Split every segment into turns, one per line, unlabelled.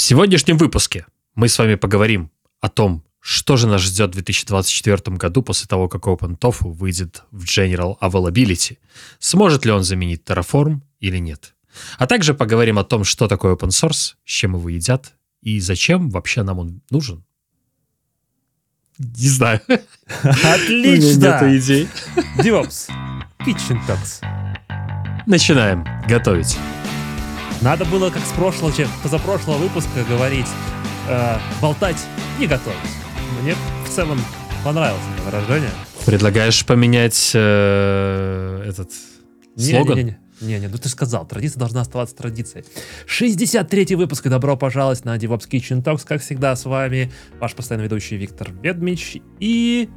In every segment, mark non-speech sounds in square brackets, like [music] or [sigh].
В сегодняшнем выпуске мы с вами поговорим о том, что же нас ждет в 2024 году после того, как OpenTofu выйдет в General Availability? Сможет ли он заменить Terraform или нет? А также поговорим о том, что такое open source, с чем его едят и зачем вообще нам он нужен. Не знаю. [laughs]
Отлично!
Нету идей. [laughs]
DevOps. Kitchen Talks.
Начинаем готовить.
Надо было, как с прошлого, чем позапрошлого выпуска говорить, э, болтать, не готовить. Мне в целом понравилось это выражение.
Предлагаешь поменять э, этот слоган?
Не-не-не. Не-не, ну ты сказал, традиция должна оставаться традицией. 63-й выпуск, и добро пожаловать на DevOps Kitchen Talks. Как всегда, с вами ваш постоянный ведущий Виктор Ведмич и...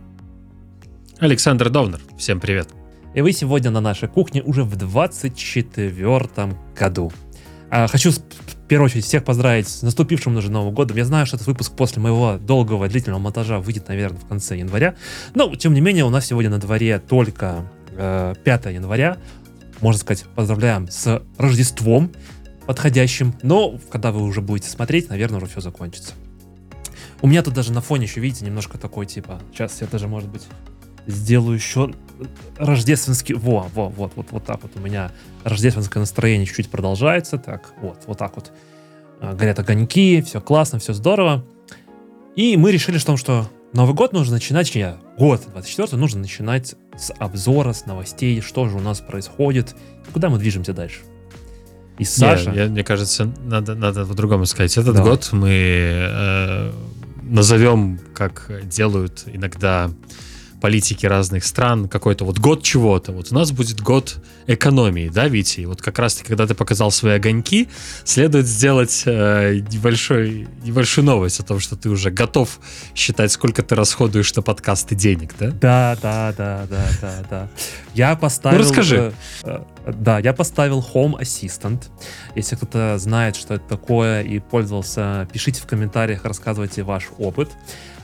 Александр Довнер. Всем привет.
И вы сегодня на нашей кухне уже в 24-м году. А, хочу в первую очередь всех поздравить с наступившим уже Новым годом. Я знаю, что этот выпуск после моего долгого длительного монтажа выйдет, наверное, в конце января. Но, тем не менее, у нас сегодня на дворе только э, 5 января. Можно сказать, поздравляем с Рождеством подходящим. Но, когда вы уже будете смотреть, наверное, уже все закончится. У меня тут даже на фоне еще, видите, немножко такой, типа, сейчас я даже, может быть, сделаю еще рождественский... Во, во, вот, вот, вот так вот у меня рождественское настроение чуть-чуть продолжается. Так, вот, вот так вот. А, горят огоньки, все классно, все здорово. И мы решили, что, что Новый год нужно начинать, не, год 24 нужно начинать с обзора, с новостей, что же у нас происходит, куда мы движемся дальше. И Саша...
Не, я, мне кажется, надо, надо по-другому сказать. Этот Давай. год мы э, назовем, как делают иногда политики разных стран, какой-то вот год чего-то. Вот у нас будет год экономии, да, Витя? И вот как раз-таки, когда ты показал свои огоньки, следует сделать э, небольшой, небольшую новость о том, что ты уже готов считать, сколько ты расходуешь на подкасты денег, да?
Да, да, да, да, да, да. Я поставил...
Ну, расскажи.
Э, э, да, я поставил Home Assistant. Если кто-то знает, что это такое и пользовался, пишите в комментариях, рассказывайте ваш опыт.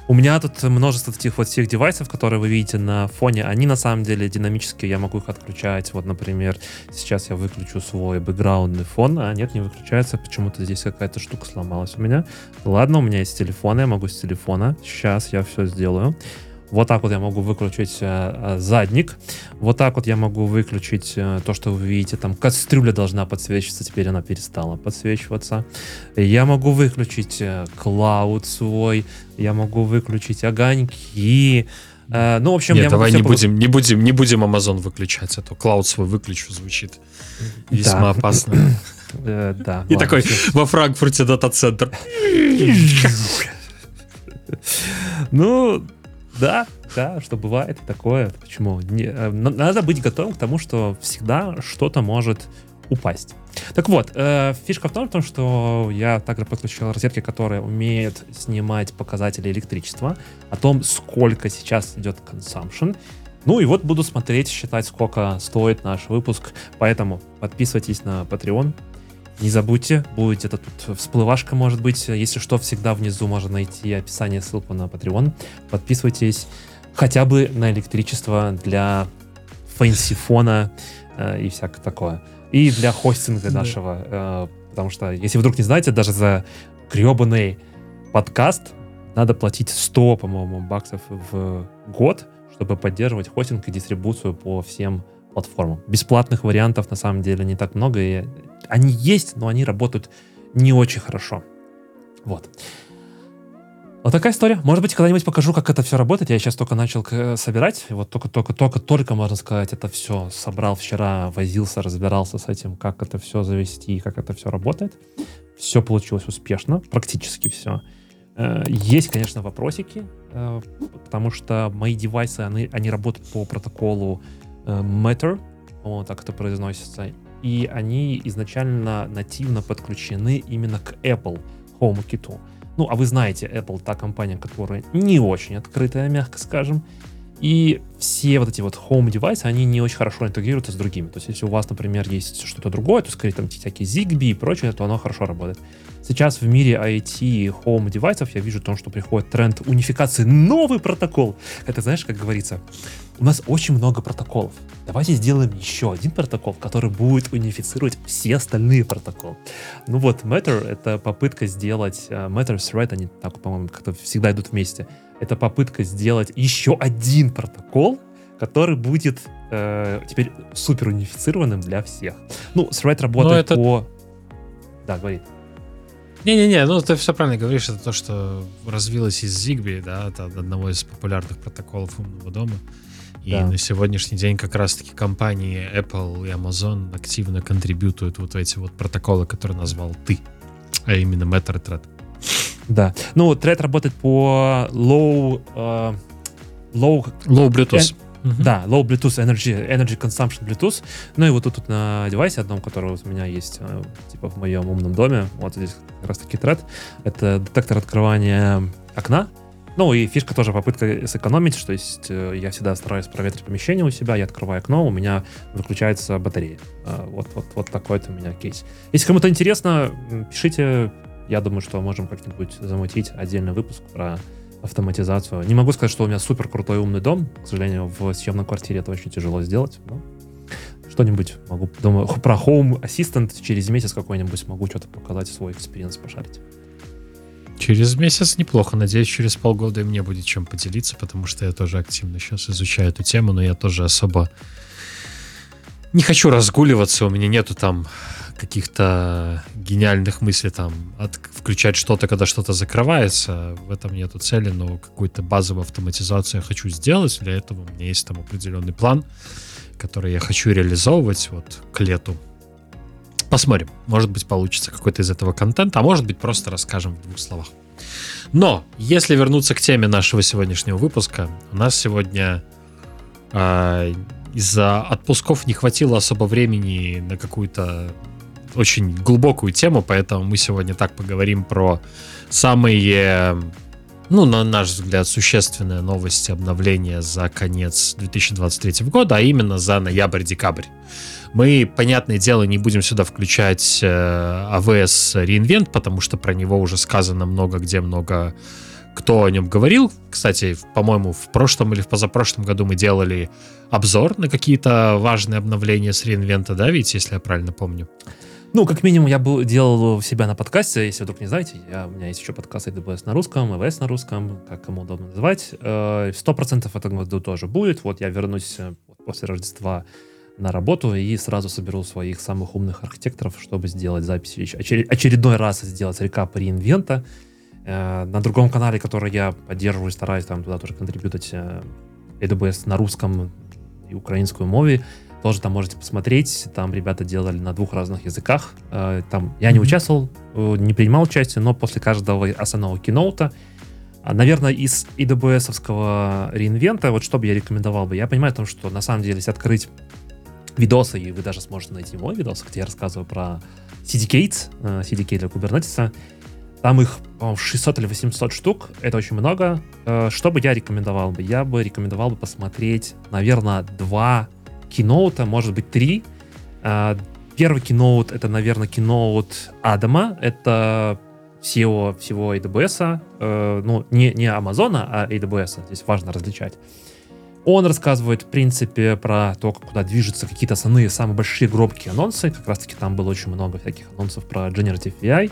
У меня тут множество таких вот всех девайсов, которые вы видите на фоне. Они на самом деле динамические, я могу их отключать. Вот, например, сейчас я выключу свой бэкграундный фон, а нет, не выключается. Почему-то здесь какая-то штука сломалась у меня. Ладно, у меня есть телефон, я могу с телефона. Сейчас я все сделаю. Вот так вот я могу выключить э, э, задник. Вот так вот я могу выключить э, то, что вы видите. Там кастрюля должна подсвечиваться, теперь она перестала подсвечиваться. Я могу выключить клауд свой. Я могу выключить огоньки. Ну, в общем,
Нет,
я
давай не будем, не будем, не будем Amazon выключать, а то клауд свой выключу, звучит весьма да. опасно. [coughs]
Да.
И такой во Франкфурте дата-центр. [coughs] [coughs]
Ну, да, да, что бывает такое. Почему? Не, э, надо быть готовым к тому, что всегда что-то может упасть. Так вот, э, фишка в том, что я также подключил розетки, которые умеют снимать показатели электричества, о том, сколько сейчас идет consumption. Ну и вот буду смотреть, считать, сколько стоит наш выпуск. Поэтому подписывайтесь на Patreon, не забудьте, будет это тут всплывашка, может быть. Если что, всегда внизу можно найти описание, ссылку на Patreon. Подписывайтесь хотя бы на электричество для фэнсифона э, и всякое такое. И для хостинга нашего. Э, потому что, если вдруг не знаете, даже за гребаный подкаст надо платить 100, по-моему, баксов в год, чтобы поддерживать хостинг и дистрибуцию по всем платформам. Бесплатных вариантов на самом деле не так много, и они есть, но они работают не очень хорошо. Вот. Вот такая история. Может быть, когда-нибудь покажу, как это все работает. Я сейчас только начал собирать. Вот только-только-только-только, можно сказать, это все собрал вчера, возился, разбирался с этим, как это все завести, как это все работает. Все получилось успешно, практически все. Э, есть, конечно, вопросики, э, потому что мои девайсы, они, они работают по протоколу э, Matter, по так это произносится, и они изначально нативно подключены именно к Apple HomeKit. Ну, а вы знаете, Apple та компания, которая не очень открытая, мягко скажем, и все вот эти вот home девайсы, они не очень хорошо интегрируются с другими. То есть, если у вас, например, есть что-то другое, то, скорее, там всякие Zigbee и прочее, то оно хорошо работает. Сейчас в мире IT home девайсов я вижу то, что приходит тренд унификации, новый протокол. Это, знаешь, как говорится, у нас очень много протоколов. Давайте сделаем еще один протокол, который будет унифицировать все остальные протоколы. Ну вот, Matter — это попытка сделать... Uh, Matter Thread, они так, по-моему, как-то всегда идут вместе. Это попытка сделать еще один протокол, который будет э, теперь супер унифицированным для всех. Ну, Thread работает это... по... Да, говори.
Не-не-не, ну ты все правильно говоришь, это то, что развилось из Zigbee, да, это одного из популярных протоколов умного дома. И да. на сегодняшний день как раз-таки компании Apple и Amazon активно контрибьютуют вот эти вот протоколы, которые назвал ты, а именно Matter и Thread.
Да. Ну, Thread работает по low... Uh,
low... Low Bluetooth.
Uh-huh. Да, Low Bluetooth Energy, Energy Consumption Bluetooth. Ну и вот тут, тут на девайсе одном, который вот у меня есть, э, типа в моем умном доме, вот здесь как раз таки тред, это детектор открывания окна. Ну и фишка тоже попытка сэкономить, что есть э, я всегда стараюсь проветрить помещение у себя, я открываю окно, у меня выключается батарея. Э, вот, вот, вот такой это у меня кейс. Если кому-то интересно, пишите, я думаю, что можем как-нибудь замутить отдельный выпуск про автоматизацию. Не могу сказать, что у меня супер крутой умный дом. К сожалению, в съемной квартире это очень тяжело сделать. Но что-нибудь могу, думаю, [laughs] про Home Assistant через месяц какой-нибудь могу что-то показать, свой experience пошарить.
Через месяц неплохо. Надеюсь, через полгода и мне будет чем поделиться, потому что я тоже активно сейчас изучаю эту тему, но я тоже особо не хочу разгуливаться, у меня нету там каких-то гениальных мыслей там от, включать что-то, когда что-то закрывается. В этом нету цели, но какую-то базовую автоматизацию я хочу сделать. Для этого у меня есть там определенный план, который я хочу реализовывать вот к лету. Посмотрим. Может быть, получится какой-то из этого контента, а может быть, просто расскажем в двух словах. Но, если вернуться к теме нашего сегодняшнего выпуска, у нас сегодня э, из-за отпусков не хватило особо времени на какую-то очень глубокую тему, поэтому мы сегодня так поговорим про самые, ну, на наш взгляд, существенные новости обновления за конец 2023 года, а именно за ноябрь-декабрь. Мы, понятное дело, не будем сюда включать э, AWS Reinvent, потому что про него уже сказано много где, много кто о нем говорил. Кстати, по-моему, в прошлом или в позапрошлом году мы делали обзор на какие-то важные обновления с Reinvent, да, ведь, если я правильно помню?
Ну, как минимум, я был, делал у себя на подкасте, если вдруг не знаете, я, у меня есть еще подкаст AWS на русском, AWS на русском, как кому удобно называть. Э, сто процентов в этом году тоже будет. Вот я вернусь э, после Рождества на работу и сразу соберу своих самых умных архитекторов, чтобы сделать запись, очередной раз сделать рекап реинвента. Э, на другом канале, который я поддерживаю, стараюсь там туда тоже контрибьютить AWS на русском и украинскую мове, тоже там можете посмотреть. Там ребята делали на двух разных языках. Э, там я не участвовал, э, не принимал участие, но после каждого основного киноута, а, наверное, из AWS-овского реинвента, вот что бы я рекомендовал бы, я понимаю, том, что на самом деле, если открыть видосы, и вы даже сможете найти мой видос, где я рассказываю про CDK, CDK э, для Kubernetes, там их, по 600 или 800 штук, это очень много. Что бы я рекомендовал бы? Я бы рекомендовал бы посмотреть, наверное, два киноута, может быть, три. А, первый киноут — это, наверное, киноут Адама. Это SEO всего AWS. Э, ну, не, не Амазона, а AWS. Здесь важно различать. Он рассказывает, в принципе, про то, куда движутся какие-то основные, самые большие громкие анонсы. Как раз-таки там было очень много всяких анонсов про Generative AI.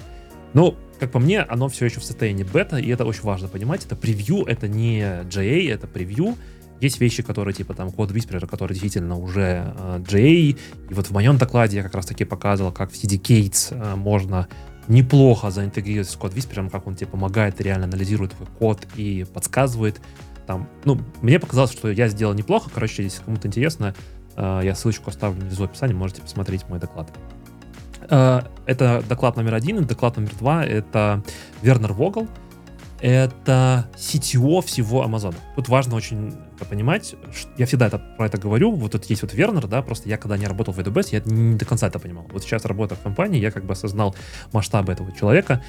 Ну, как по мне, оно все еще в состоянии бета, и это очень важно понимать. Это превью, это не JA, это превью. Есть вещи, которые типа там код Whisperer, который действительно уже э, JA. И вот в моем докладе я как раз таки показывал, как в CDK э, можно неплохо заинтегрировать с код Whisperer, как он тебе помогает, реально анализирует твой код и подсказывает. Там, ну, мне показалось, что я сделал неплохо. Короче, если кому-то интересно, э, я ссылочку оставлю внизу в описании, можете посмотреть мой доклад. Э, это доклад номер один. Доклад номер два — это Вернер Вогл это CTO всего Амазона. Тут важно очень понимать, я всегда это, про это говорю, вот тут есть вот Вернер, да, просто я когда не работал в AWS, я не до конца это понимал. Вот сейчас работая в компании, я как бы осознал масштабы этого человека.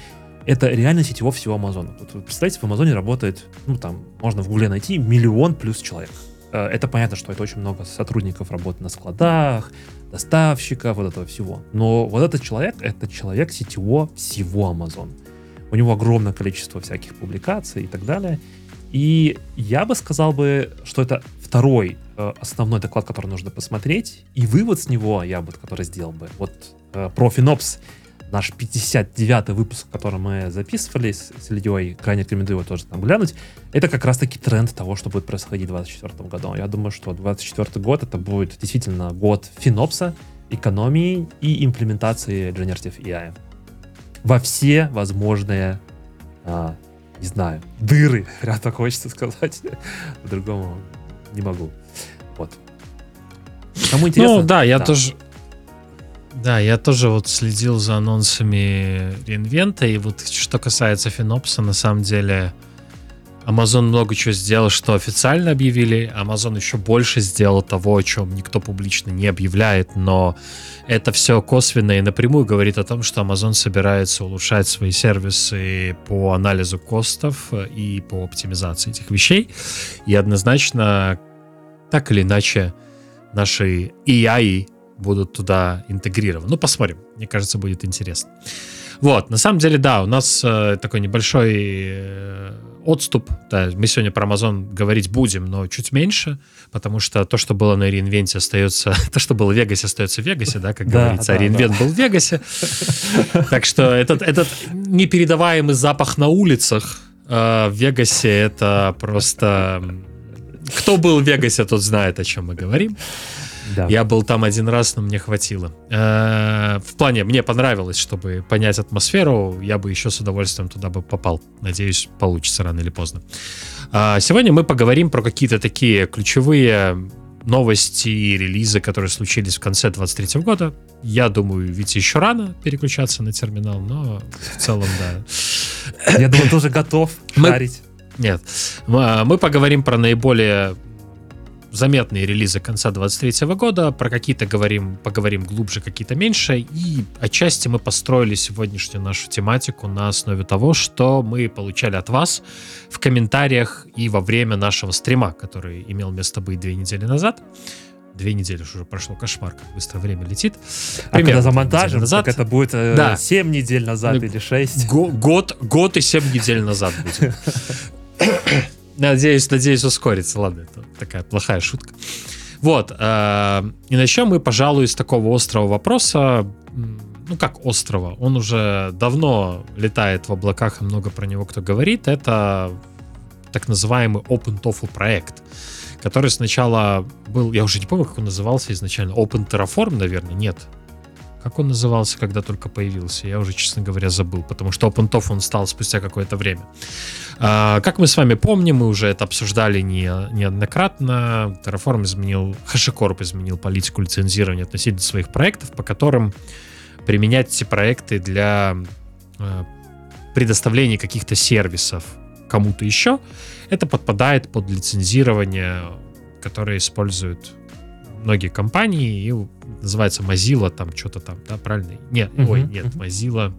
Это реально сетево всего Амазона. Вот, представьте, в Амазоне работает, ну там, можно в Гугле найти миллион плюс человек. Э, это понятно, что это очень много сотрудников работы на складах, доставщиков, вот этого всего. Но вот этот человек, это человек сетево всего Амазона. У него огромное количество всяких публикаций и так далее. И я бы сказал бы, что это второй э, основной доклад, который нужно посмотреть, и вывод с него я бы, который сделал бы, вот э, про Финопс, наш 59-й выпуск, который мы записывали с, с Ильей, крайне рекомендую его тоже там глянуть, это как раз-таки тренд того, что будет происходить в 2024 году. Я думаю, что 2024 год это будет действительно год Финопса, экономии и имплементации Generative AI во все возможные, а, не знаю, дыры, [laughs] прям так хочется сказать. [laughs] По-другому не могу. Вот.
Кому интересно? Ну, да, я да. тоже... Да, я тоже вот следил за анонсами реинвента, и вот что касается Финопса, на самом деле, Amazon много чего сделал, что официально объявили. Amazon еще больше сделал того, о чем никто публично не объявляет, но это все косвенно и напрямую говорит о том, что Amazon собирается улучшать свои сервисы по анализу костов и по оптимизации этих вещей. И однозначно, так или иначе, наши AI будут туда интегрированы. Ну, посмотрим. Мне кажется, будет интересно. Вот, на самом деле, да, у нас э, такой небольшой э, отступ. Да, мы сегодня про Amazon говорить будем, но чуть меньше, потому что то, что было на реинвенте, остается... [laughs] То, что было в Вегасе, остается в Вегасе, да, как [laughs] да, говорится. Да, а реинвент да. был в Вегасе. [laughs] Так что этот, этот непередаваемый запах на улицах э, в Вегасе, это просто... Кто был в Вегасе, тот знает, о чем мы говорим. Да. Я был там один раз, но мне хватило. Э, в плане, мне понравилось, чтобы понять атмосферу, я бы еще с удовольствием туда бы попал. Надеюсь, получится рано или поздно. А, сегодня мы поговорим про какие-то такие ключевые новости и релизы, которые случились в конце 23 года. Я думаю, ведь еще рано переключаться на терминал, но в целом,
да. Я думаю, тоже готов шарить.
Нет. Мы поговорим про наиболее заметные релизы конца 23 года, про какие-то говорим, поговорим глубже, какие-то меньше, и отчасти мы построили сегодняшнюю нашу тематику на основе того, что мы получали от вас в комментариях и во время нашего стрима, который имел место быть две недели назад. Две недели уже прошло, кошмар, как быстро время летит.
А Примерно когда замонтажим, назад. так это будет э, да. 7 недель назад ну, или 6.
Год, год и 7 недель назад будет. [laughs] Надеюсь, надеюсь, ускорится. Ладно, это такая плохая шутка. Вот. Э, и начнем мы, пожалуй, с такого острого вопроса. Ну, как острова. Он уже давно летает в облаках, и много про него кто говорит. Это так называемый OpenTofu проект, который сначала был, я уже не помню, как он назывался изначально, Open Terraform, наверное, нет, как он назывался, когда только появился? Я уже, честно говоря, забыл, потому что OpenTOF он стал спустя какое-то время. А, как мы с вами помним, мы уже это обсуждали не, неоднократно. Terraform изменил, HashiCorp изменил политику лицензирования относительно своих проектов, по которым применять эти проекты для э, предоставления каких-то сервисов кому-то еще, это подпадает под лицензирование, которое используют многие компании, и называется Mozilla, там что-то там, да, правильно? Нет, uh-huh, ой, нет. Mozilla.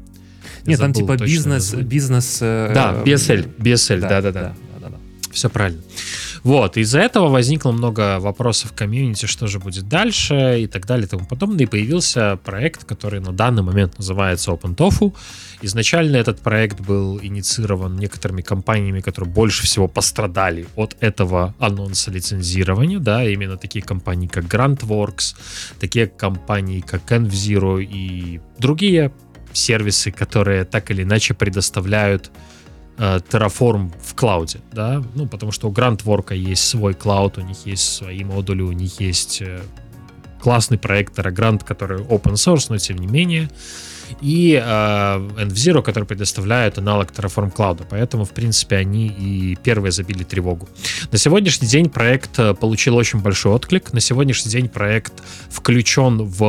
Нет, там типа бизнес, бизнес...
Э, да, BSL, BSL, да-да-да. Все правильно. Вот, из-за этого возникло много вопросов в комьюнити, что же будет дальше и так далее и тому подобное. И появился проект, который на данный момент называется OpenTofu. Изначально этот проект был инициирован некоторыми компаниями, которые больше всего пострадали от этого анонса лицензирования, да, именно такие компании, как GrantWorks, такие компании, как EnvZero и другие сервисы, которые так или иначе предоставляют Terraform в клауде, да, ну, потому что у GrantWork есть свой клауд, у них есть свои модули, у них есть э, классный проект TerraGrant, который open source, но тем не менее, и э, EnvZero, который предоставляет аналог Terraform Cloud. Поэтому, в принципе, они и первые забили тревогу. На сегодняшний день проект э, получил очень большой отклик. На сегодняшний день проект включен в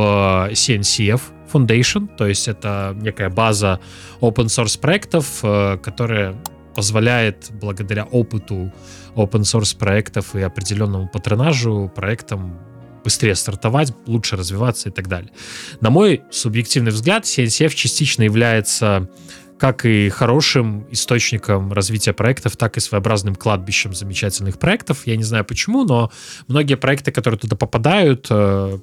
CNCF, Foundation, то есть это некая база open source проектов, э, которая позволяет благодаря опыту open source проектов и определенному патронажу проектам быстрее стартовать, лучше развиваться и так далее. На мой субъективный взгляд, CNCF частично является как и хорошим источником развития проектов, так и своеобразным кладбищем замечательных проектов. Я не знаю почему, но многие проекты, которые туда попадают, э,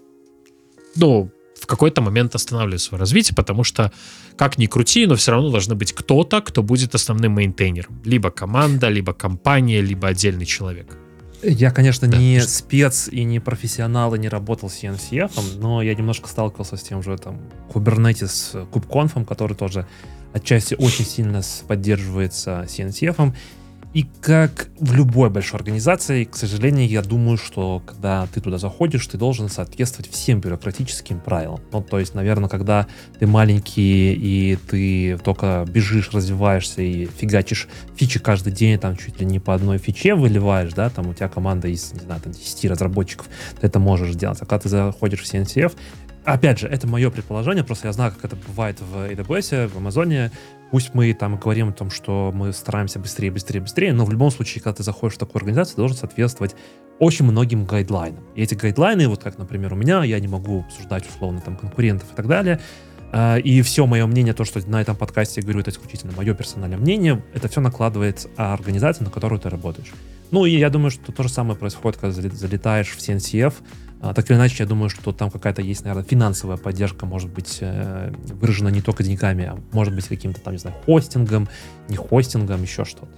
ну, какой-то момент останавливать свое развитие, потому что, как ни крути, но все равно должны быть кто-то, кто будет основным мейнтейнером. Либо команда, либо компания, либо отдельный человек.
Я, конечно, да. не спец и не профессионал и не работал с CNCF, но я немножко сталкивался с тем же там Kubernetes KubeConf, который тоже отчасти очень сильно поддерживается CNCF. И как в любой большой организации, к сожалению, я думаю, что когда ты туда заходишь, ты должен соответствовать всем бюрократическим правилам. Ну, то есть, наверное, когда ты маленький и ты только бежишь, развиваешься и фигачишь фичи каждый день, там чуть ли не по одной фиче выливаешь, да, там у тебя команда из, не знаю, там 10 разработчиков, ты это можешь сделать. А когда ты заходишь в CNCF, опять же, это мое предположение, просто я знаю, как это бывает в AWS, в Амазоне, Пусть мы там говорим о том, что мы стараемся быстрее, быстрее, быстрее, но в любом случае, когда ты заходишь в такую организацию, ты должен соответствовать очень многим гайдлайнам. И эти гайдлайны, вот как, например, у меня, я не могу обсуждать условно там конкурентов и так далее, а, и все мое мнение, то, что на этом подкасте я говорю, это исключительно мое персональное мнение, это все накладывает организацию, на которую ты работаешь. Ну и я думаю, что то же самое происходит, когда залетаешь в CNCF, так или иначе, я думаю, что там какая-то есть, наверное, финансовая поддержка, может быть, э, выражена не только деньгами, а может быть каким-то там, не знаю, хостингом, не хостингом, еще что-то.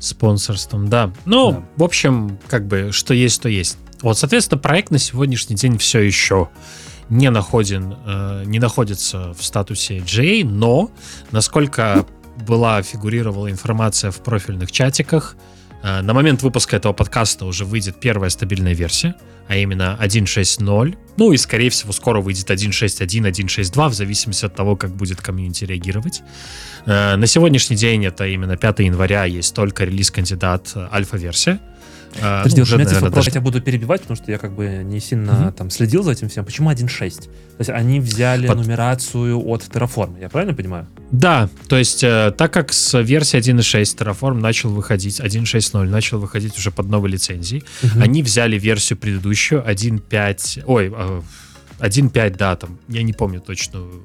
Спонсорством, да. Ну, да. в общем, как бы, что есть, то есть. Вот, соответственно, проект на сегодняшний день все еще не находен, э, не находится в статусе GA, но, насколько была, фигурировала информация в профильных чатиках, Э, на момент выпуска этого подкаста уже выйдет первая стабильная версия, а именно 1.6.0. Ну и, скорее всего, скоро выйдет 1.6.1, 1.6.2, в зависимости от того, как будет комьюнити реагировать. Э, на сегодняшний день, это именно 5 января, есть только релиз-кандидат э, альфа-версия.
А, Подожди, ну, вот, наверное, вопрос, даже... я буду перебивать, потому что я как бы не сильно mm-hmm. там следил за этим всем. Почему 1.6? То есть они взяли Под... нумерацию от Terraform, я правильно понимаю?
Да, то есть э, так как с версии 1.6 Terraform начал выходить, 1.6.0 начал выходить уже под новой лицензией, mm-hmm. они взяли версию предыдущую 1.5, ой, э, 1.5, да, там, я не помню точную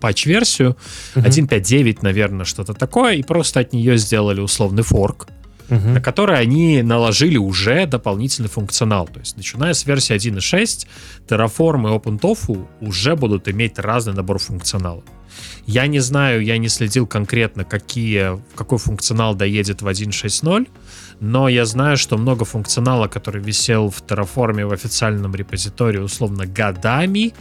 патч-версию, uh-huh. 1.5.9, наверное, что-то такое, и просто от нее сделали условный форк, угу. на которые они наложили уже дополнительный функционал. То есть, начиная с версии 1.6, Terraform и OpenTofu уже будут иметь разный набор функционала. Я не знаю, я не следил конкретно, какие, какой функционал доедет в 1.6.0, но я знаю, что много функционала, который висел в Terraform в официальном репозитории условно годами,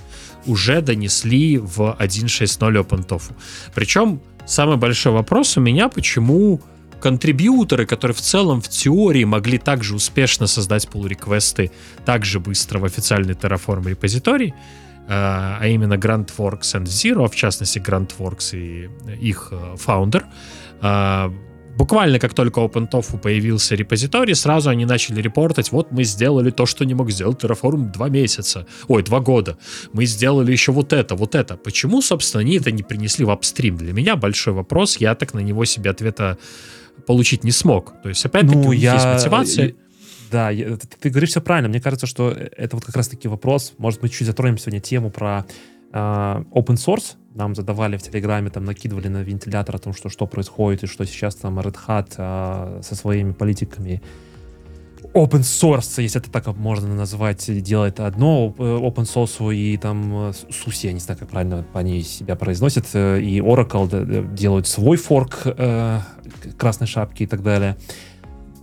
уже донесли в 1.6.0 OpenTofu. Причем самый большой вопрос у меня, почему контрибьюторы, которые в целом в теории могли также успешно создать pull-реквесты также быстро в официальный Terraform репозиторий, э, а именно GrantWorks and Zero, в частности GrantWorks и их фаундер, э, буквально как только OpenTofu появился репозиторий, сразу они начали репортать, вот мы сделали то, что не мог сделать Terraform два месяца, ой, два года. Мы сделали еще вот это, вот это. Почему, собственно, они это не принесли в апстрим? Для меня большой вопрос, я так на него себе ответа получить не смог. То есть, опять-таки, ну, я... есть мотивация.
Да, я, ты, ты говоришь все правильно. Мне кажется, что это вот как раз-таки вопрос. Может быть, чуть затронем сегодня тему про э, open source. Нам задавали в Телеграме, там накидывали на вентилятор о том, что, что происходит, и что сейчас там Red Hat э, со своими политиками open source, если это так можно назвать, делает одно open source и там SUSE, я не знаю, как правильно они себя произносят, э, и Oracle делают свой форк э, красной шапки и так далее.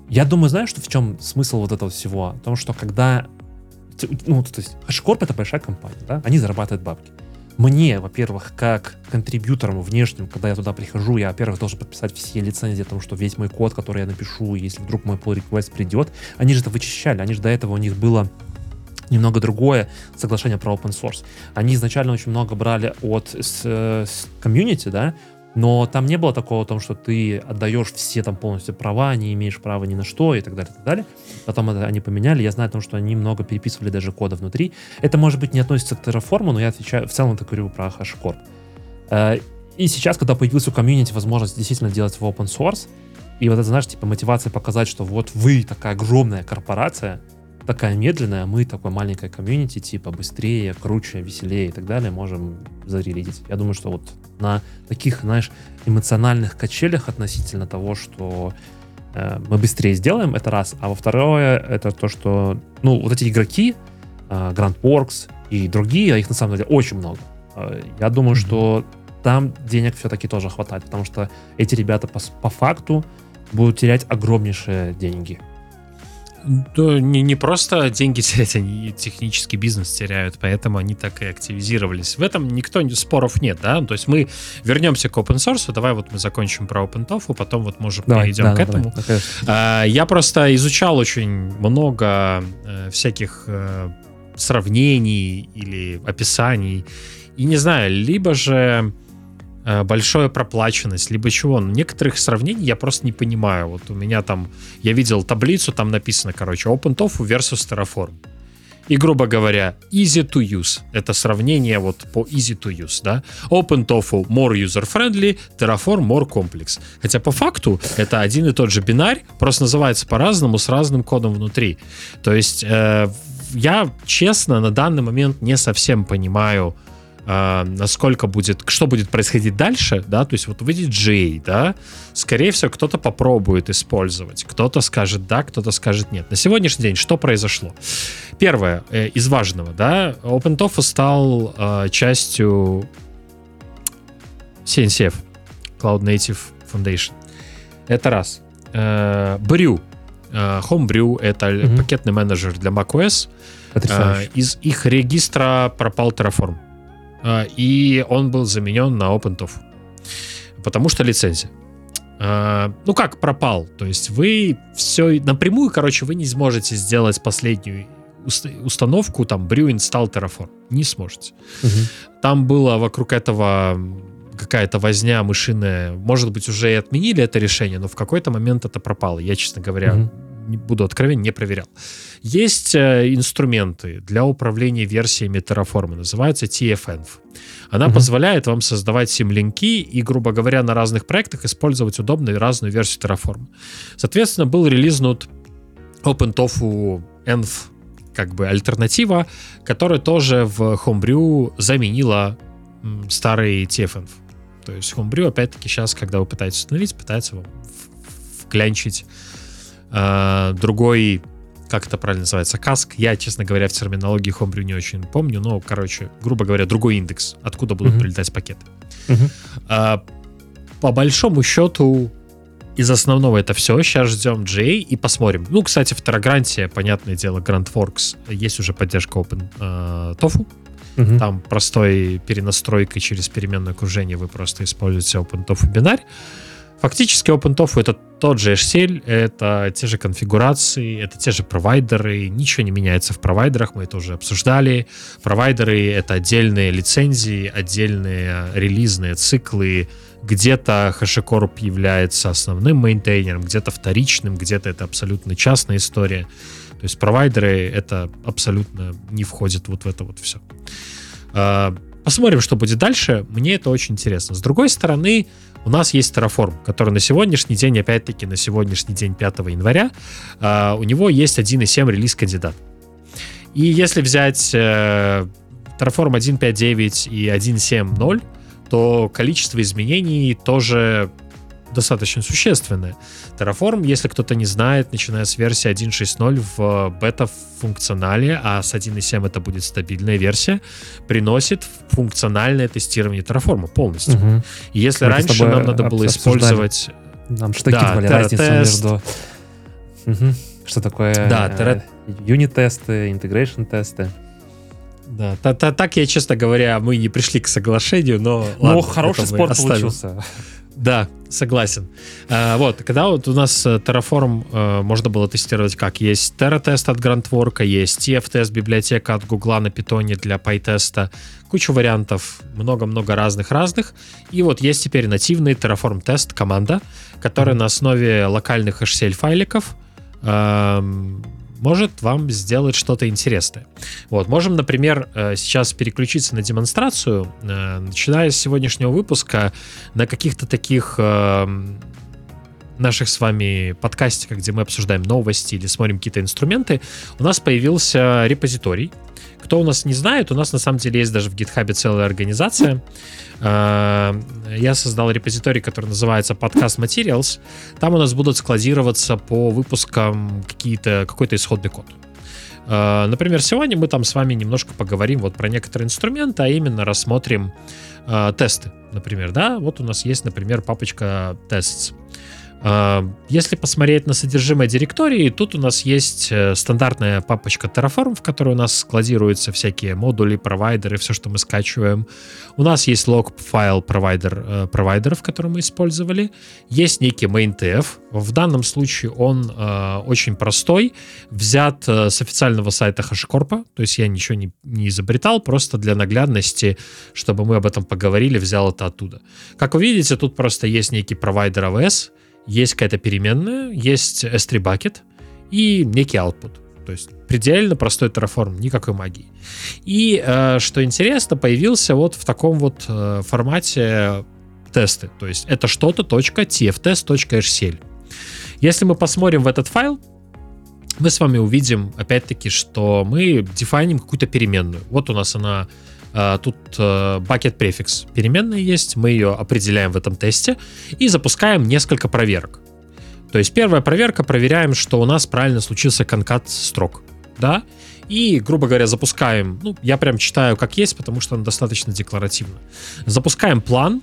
Я думаю, знаешь, что в чем смысл вот этого всего? В том, что когда ну, то есть HashiCorp это большая компания, да, они зарабатывают бабки мне, во-первых, как контрибьюторам внешним, когда я туда прихожу, я, во-первых, должен подписать все лицензии о том, что весь мой код, который я напишу, если вдруг мой pull request придет, они же это вычищали, они же до этого у них было немного другое соглашение про open source. Они изначально очень много брали от с, с комьюнити, да, но там не было такого о том, что ты отдаешь все там полностью права, не имеешь права ни на что и так далее, и так далее. Потом это они поменяли. Я знаю о том, что они много переписывали даже кода внутри. Это, может быть, не относится к Terraform, но я отвечаю, в целом это говорю про HashiCorp. Э, и сейчас, когда появился у комьюнити возможность действительно делать в open source, и вот это, знаешь, типа мотивация показать, что вот вы такая огромная корпорация, такая медленная, мы такой маленькая комьюнити, типа быстрее, круче, веселее и так далее, можем зарелидить. Я думаю, что вот на таких, знаешь, эмоциональных качелях относительно того, что э, мы быстрее сделаем, это раз. А во второе, это то, что, ну, вот эти игроки, э, GrandWorks и другие, а их на самом деле очень много. Э, я думаю, mm-hmm. что там денег все-таки тоже хватает, потому что эти ребята по, по факту будут терять огромнейшие деньги.
Да, не, не просто деньги [laughs] терять, они технический бизнес теряют, поэтому они так и активизировались. В этом никто споров нет, да? То есть мы вернемся к open source, давай вот мы закончим про OpenTOF, потом вот мы уже давай, перейдем да, к этому. Давай, а, я просто изучал очень много э, всяких э, сравнений или описаний, и не знаю, либо же большая проплаченность, либо чего. Но некоторых сравнений я просто не понимаю. Вот у меня там, я видел таблицу, там написано, короче, OpenTOFU versus Terraform. И, грубо говоря, easy to use. Это сравнение вот по easy to use, да. OpenTOFU more user-friendly, Terraform more complex. Хотя по факту это один и тот же бинарь, просто называется по-разному, с разным кодом внутри. То есть э, я, честно, на данный момент не совсем понимаю, а, насколько будет, что будет происходить дальше, да, то есть вот выйдет J, да, скорее всего, кто-то попробует использовать, кто-то скажет да, кто-то скажет нет. На сегодняшний день что произошло? Первое, э, из важного, да, OpenTOF стал э, частью CNCF, Cloud Native Foundation. Это раз. Э, Brew, э, Homebrew — это mm-hmm. пакетный менеджер для macOS. Э, из их регистра пропал Terraform. А, и он был заменен на OpenTOF. Потому что лицензия. А, ну как пропал? То есть вы все напрямую, короче, вы не сможете сделать последнюю установку, там, Brew Install Terraform. Не сможете. Угу. Там было вокруг этого какая-то возня мышиная. Может быть, уже и отменили это решение, но в какой-то момент это пропало. Я, честно говоря, угу не буду откровен, не проверял. Есть э, инструменты для управления версиями Terraform, называется TFNV. Она угу. позволяет вам создавать симлинки и, грубо говоря, на разных проектах использовать удобно разную версию Terraform. Соответственно, был релизнут OpenTOFU Env как бы альтернатива, которая тоже в Homebrew заменила старый TFNV. То есть Homebrew, опять-таки, сейчас, когда вы пытаетесь установить, пытается вам вклянчить другой, как это правильно называется, каск. Я, честно говоря, в терминологии Homebrew не очень помню, но, короче, грубо говоря, другой индекс, откуда будут mm-hmm. прилетать пакеты. Mm-hmm. Э, по большому счету, из основного это все. Сейчас ждем J и посмотрим. Ну, кстати, в Террагранте, понятное дело, GrandForks есть уже поддержка Open э, TOFU. Uh-huh. Там простой перенастройкой через переменное окружение вы просто используете OpenTOFU бинарь. Фактически OpenTOFU это тот же HCL, это те же конфигурации, это те же провайдеры, ничего не меняется в провайдерах, мы это уже обсуждали. Провайдеры — это отдельные лицензии, отдельные релизные циклы, где-то HashiCorp является основным мейнтейнером, где-то вторичным, где-то это абсолютно частная история. То есть провайдеры это абсолютно не входит вот в это вот все. А, посмотрим, что будет дальше. Мне это очень интересно. С другой стороны, у нас есть Terraform, который на сегодняшний день, опять-таки на сегодняшний день 5 января, uh, у него есть 1.7 релиз-кандидат. И если взять uh, Terraform 1.5.9 и 1.7.0, то количество изменений тоже достаточно существенное. Terraform, если кто-то не знает, начиная с версии 1.6.0 в бета-функционале, а с 1.7 это будет стабильная версия, приносит функциональное тестирование Terraform полностью. Угу. Если Мы раньше нам надо было использовать...
Нам что да, кидывали разницу между... Угу. Что такое да, терра... юнит-тесты, интегрейшн-тесты?
Да, та, та, так я, честно говоря, мы не пришли к соглашению, но...
Ну, ладно, хороший спор получился.
Да, согласен. А, вот, когда вот у нас э, Terraform а, можно было тестировать как? Есть Terra-тест от GrandWork, есть TF-тест библиотека от Гугла на питоне для PyTest, куча вариантов, много-много разных-разных. И вот есть теперь нативный Terraform тест команда, которая mm-hmm. на основе локальных HCL-файликов может вам сделать что-то интересное. Вот, можем, например, э, сейчас переключиться на демонстрацию, э, начиная с сегодняшнего выпуска, на каких-то таких эм, наших с вами подкастиках, где мы обсуждаем новости или смотрим какие-то инструменты, у нас появился репозиторий, кто у нас не знает, у нас на самом деле есть даже в GitHub целая организация. А, я создал репозиторий, который называется Podcast Materials. Там у нас будут складироваться по выпускам какие-то, какой-то исходный код. А, например, сегодня мы там с вами немножко поговорим вот про некоторые инструменты, а именно рассмотрим uh, тесты, например, да, вот у нас есть, например, папочка tests. А, если посмотреть на содержимое директории, тут у нас есть э, стандартная папочка Terraform, в которой у нас складируются всякие модули, провайдеры, все, что мы скачиваем. У нас есть лог файл провайдер, э, провайдеров, который мы использовали. Есть некий maintf. В данном случае он э, очень простой, взят э, с официального сайта HashiCorp, то есть я ничего не, не изобретал, просто для наглядности, чтобы мы об этом поговорили, взял это оттуда. Как вы видите, тут просто есть некий провайдер AWS, есть какая-то переменная, есть S3 bucket и некий output. То есть предельно простой Terraform, никакой магии. И э, что интересно, появился вот в таком вот э, формате тесты. То есть это что-то .tftest.hrcl. Если мы посмотрим в этот файл, мы с вами увидим, опять-таки, что мы дефайним какую-то переменную. Вот у нас она тут э, bucket префикс переменная есть, мы ее определяем в этом тесте и запускаем несколько проверок. То есть первая проверка, проверяем, что у нас правильно случился конкат строк, да, и, грубо говоря, запускаем, ну, я прям читаю как есть, потому что он достаточно декларативно. Запускаем план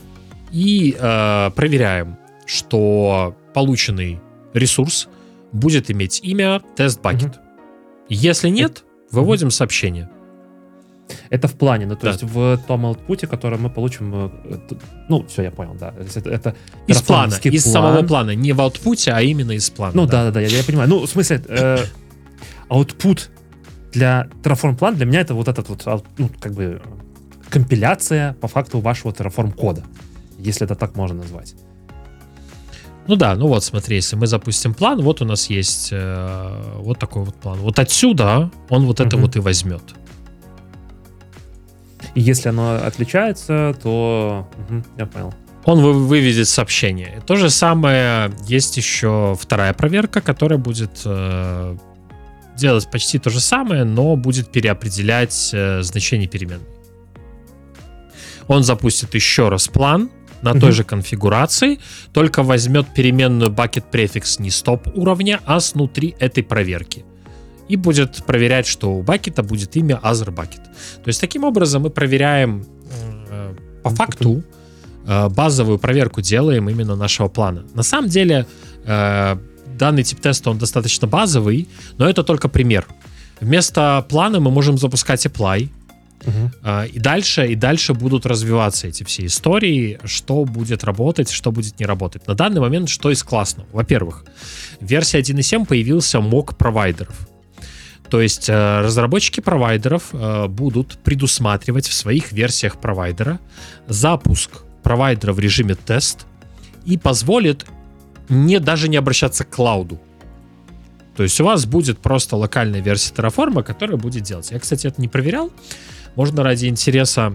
и э, проверяем, что полученный ресурс будет иметь имя тест-бакет. Угу. Если нет, выводим сообщение.
Это в плане, ну, то да. есть в том аутпуте, который мы получим, э, ну, все, я понял, да. Это, это
из плана, план. из самого плана, не в аутпуте, а именно из плана.
Ну, да-да-да, я, я понимаю. Ну, в смысле, э, [coughs] аутпут для Terraform план для меня это вот этот вот, ну, как бы компиляция по факту вашего Terraform кода, если это так можно назвать.
Ну да, ну вот смотри, если мы запустим план, вот у нас есть э, вот такой вот план. Вот отсюда он вот uh-huh. это вот и возьмет.
И если оно отличается, то... Угу, я понял.
Он выведет сообщение. То же самое есть еще вторая проверка, которая будет э, делать почти то же самое, но будет переопределять э, значение переменной. Он запустит еще раз план на той же конфигурации, только возьмет переменную bucket префикс не стоп уровня, а снутри этой проверки и будет проверять, что у бакета будет имя Other Bucket. То есть таким образом мы проверяем э, по факту э, базовую проверку делаем именно нашего плана. На самом деле э, данный тип теста он достаточно базовый, но это только пример. Вместо плана мы можем запускать apply, Uh-huh. И дальше, и дальше будут развиваться эти все истории, что будет работать, что будет не работать. На данный момент что из классного? Во-первых, в версии 1.7 появился мок провайдеров. То есть э, разработчики провайдеров э, будут предусматривать в своих версиях провайдера запуск провайдера в режиме тест и позволит не даже не обращаться к клауду. То есть у вас будет просто локальная версия Terraform, которая будет делать. Я, кстати, это не проверял. Можно ради интереса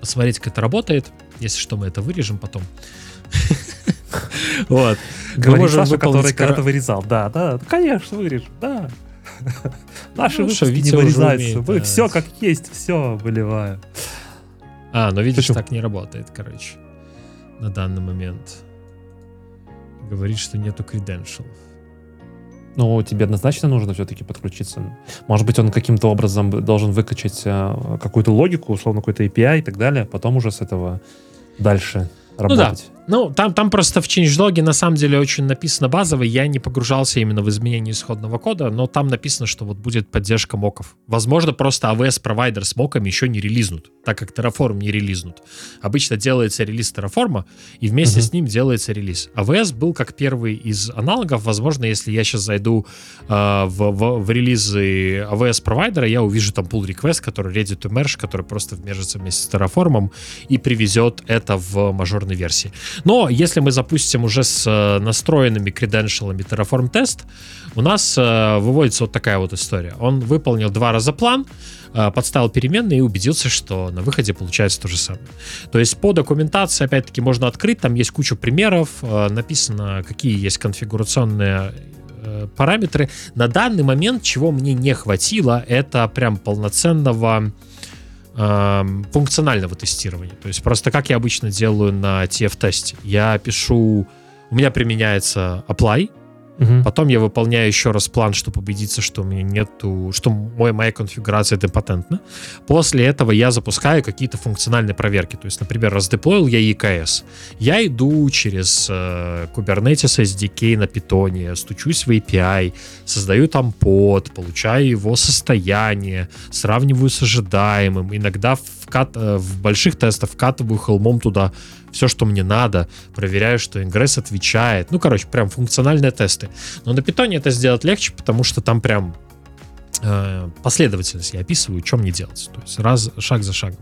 посмотреть, как это работает. Если что, мы это вырежем потом. [laughs]
Вот. Говорит Саша, который когда-то вырезал. Да, да, конечно, вырежем, да. [laughs] Наши ну, выпуски не вырезаются. Мы все как есть, все выливаем.
А, но видишь, так не работает, короче. На данный момент. Говорит, что нету credentials.
Ну, тебе однозначно нужно все-таки подключиться. Может быть, он каким-то образом должен выкачать а, какую-то логику, условно, какой-то API и так далее, потом уже с этого дальше работать.
Ну да, ну, там, там просто в changelog на самом деле очень написано базовый. Я не погружался именно в изменение исходного кода, но там написано, что вот будет поддержка моков. Возможно, просто AWS-провайдер с моками еще не релизнут, так как Terraform не релизнут. Обычно делается релиз Terraform, и вместе uh-huh. с ним делается релиз. AWS был как первый из аналогов. Возможно, если я сейчас зайду э, в, в, в релизы AWS-провайдера, я увижу там pull request, который ready to merge, который просто вмержится вместе с Terraform и привезет это в мажорной версии. Но если мы запустим уже с э, настроенными креденшалами Terraform тест, у нас э, выводится вот такая вот история. Он выполнил два раза план, э, подставил переменные и убедился, что на выходе получается то же самое. То есть по документации, опять-таки, можно открыть, там есть куча примеров, написано, какие есть конфигурационные параметры. На данный момент, чего мне не хватило, это прям полноценного функционального тестирования. То есть просто как я обычно делаю на TF-тесте. Я пишу, у меня применяется apply, Угу. Потом я выполняю еще раз план, чтобы убедиться, что у меня нету, что мой, моя конфигурация импотентна. После этого я запускаю какие-то функциональные проверки. То есть, например, раздеплоил я EKS. Я иду через э, Kubernetes SDK на питоне, стучусь в API, создаю там под, получаю его состояние, сравниваю с ожидаемым. Иногда вкат, э, в больших тестах вкатываю холмом туда все, что мне надо, проверяю, что ингресс отвечает. Ну, короче, прям функциональные тесты. Но на питоне это сделать легче, потому что там прям э, последовательность я описываю, что мне делать. То есть раз, шаг за шагом.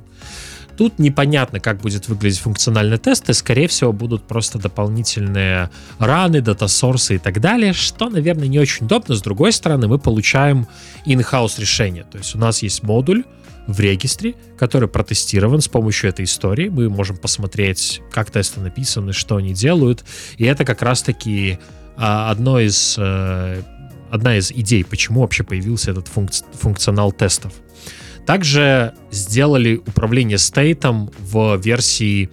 Тут непонятно, как будет выглядеть функциональный тест, и, скорее всего, будут просто дополнительные раны, дата-сорсы и так далее, что, наверное, не очень удобно. С другой стороны, мы получаем in-house решение. То есть у нас есть модуль, в регистре, который протестирован с помощью этой истории. Мы можем посмотреть, как тесты написаны, что они делают. И это как раз-таки а, одно из, э, одна из идей, почему вообще появился этот функци- функционал тестов. Также сделали управление стейтом в версии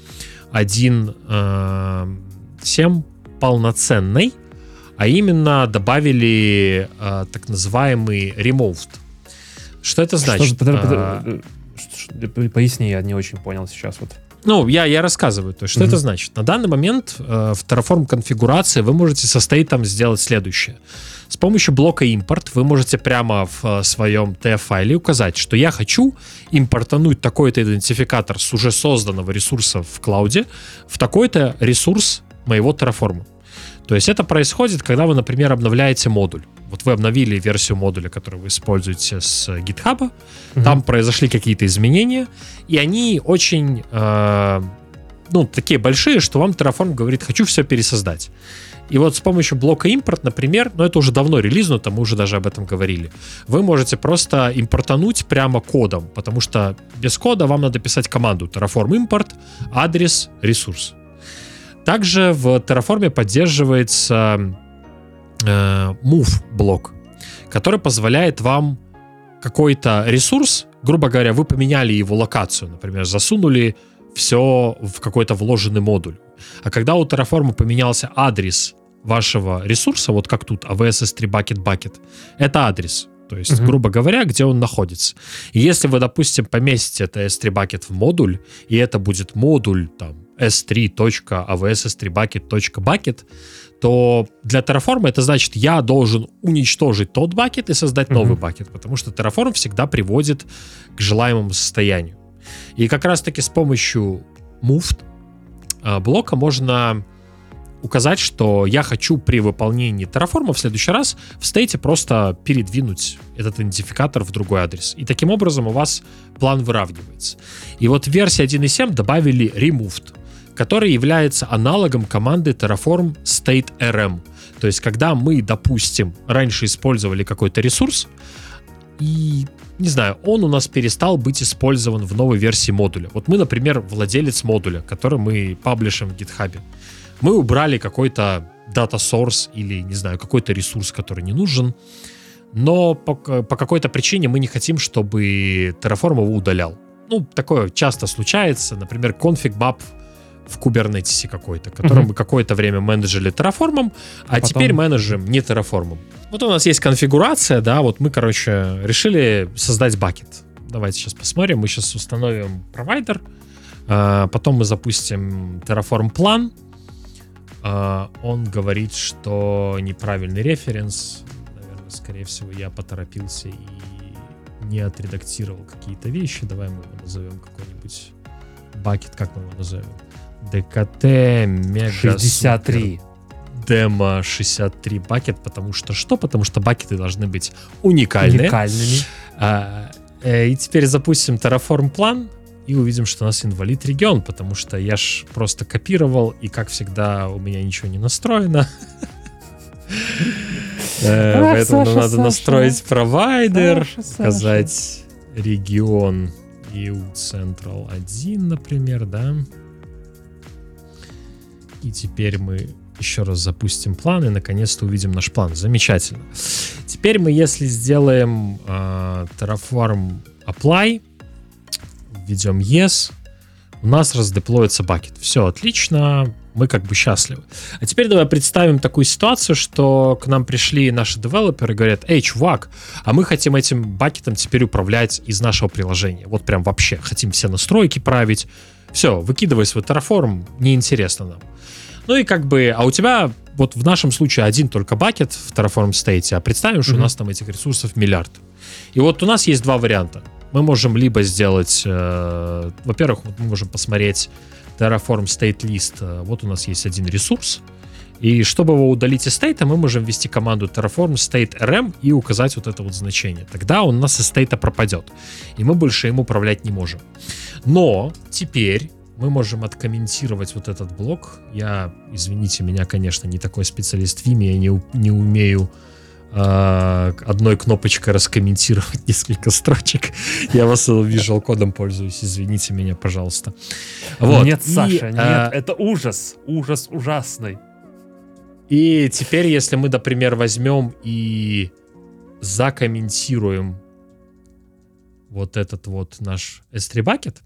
1.7 э, полноценной, а именно добавили э, так называемый removed что это значит? Что,
а... Поясни, я не очень понял сейчас вот.
Ну, я, я рассказываю. То есть, что mm-hmm. это значит? На данный момент э, в Terraform конфигурации вы можете со там сделать следующее. С помощью блока импорт вы можете прямо в э, своем TF-файле указать, что я хочу импортануть такой-то идентификатор с уже созданного ресурса в клауде в такой-то ресурс моего Terraform. То есть это происходит, когда вы, например, обновляете модуль. Вот вы обновили версию модуля, который вы используете с GitHub, угу. там произошли какие-то изменения, и они очень, э, ну, такие большие, что вам Terraform говорит, хочу все пересоздать. И вот с помощью блока импорт, например, но ну, это уже давно релизнуто, мы уже даже об этом говорили, вы можете просто импортануть прямо кодом, потому что без кода вам надо писать команду Terraform import, адрес, ресурс. Также в Terraform поддерживается э, move блок, который позволяет вам какой-то ресурс, грубо говоря, вы поменяли его локацию, например, засунули все в какой-то вложенный модуль. А когда у Terraform поменялся адрес вашего ресурса, вот как тут AWS S3 Bucket Bucket, это адрес. То есть, uh-huh. грубо говоря, где он находится. И если вы, допустим, поместите это S3 Bucket в модуль, и это будет модуль там s3.avs3bucket.bucket, то для Terraform это значит, я должен уничтожить тот бакет и создать mm-hmm. новый бакет, потому что Terraform всегда приводит к желаемому состоянию. И как раз-таки с помощью move а, блока можно указать, что я хочу при выполнении Terraform в следующий раз в стейте просто передвинуть этот идентификатор в другой адрес. И таким образом у вас план выравнивается. И вот в версии 1.7 добавили removed который является аналогом команды Terraform State RM. То есть, когда мы, допустим, раньше использовали какой-то ресурс, и, не знаю, он у нас перестал быть использован в новой версии модуля. Вот мы, например, владелец модуля, который мы паблишим в GitHub. Мы убрали какой-то data source или, не знаю, какой-то ресурс, который не нужен, но по, по какой-то причине мы не хотим, чтобы Terraform его удалял. Ну, такое часто случается. Например, config map в кубернетисе какой-то, который mm-hmm. мы какое-то время менеджили Terraform, а, а потом... теперь менеджем не Terraform. Вот у нас есть конфигурация, да, вот мы, короче, решили создать бакет. Давайте сейчас посмотрим. Мы сейчас установим провайдер, а, потом мы запустим Terraform план. А, он говорит, что неправильный референс. Наверное, скорее всего, я поторопился и не отредактировал какие-то вещи. Давай мы его назовем какой-нибудь бакет, как мы его назовем? ДКТ Мега
63.
Демо 63 бакет, потому что что? Потому что бакеты должны быть уникальные.
Уникальными.
А, э, и теперь запустим Terraform план и увидим, что у нас инвалид регион, потому что я ж просто копировал, и как всегда у меня ничего не настроено. Э, поэтому надо настроить провайдер, сказать регион EU Central 1, например, да. И теперь мы еще раз запустим план и наконец-то увидим наш план. Замечательно. Теперь мы, если сделаем э, Terraform Apply, введем Yes, у нас раздеплоится бакет. Все отлично. мы как бы счастливы. А теперь давай представим такую ситуацию, что к нам пришли наши девелоперы и говорят, эй, чувак, а мы хотим этим бакетом теперь управлять из нашего приложения. Вот прям вообще хотим все настройки править. Все, выкидывай свой Terraform, неинтересно нам. Ну и как бы, а у тебя вот в нашем случае один только бакет в Terraform State, а представим, что mm-hmm. у нас там этих ресурсов миллиард. И вот у нас есть два варианта. Мы можем либо сделать, э, во-первых, мы можем посмотреть Terraform State List. Э, вот у нас есть один ресурс. И чтобы его удалить из стейта, мы можем ввести команду Terraform State RM и указать вот это вот значение. Тогда он у нас из стейта пропадет. И мы больше им управлять не можем. Но теперь мы можем откомментировать вот этот блок. Я, извините меня, конечно, не такой специалист в Vime, я не, не умею э, одной кнопочкой раскомментировать [laughs] несколько строчек. Я вас Visual кодом пользуюсь, извините меня, пожалуйста.
Вот. Нет, Саша, и, нет, а... это ужас, ужас ужасный.
И теперь, если мы, например, возьмем и закомментируем вот этот вот наш S3 bucket,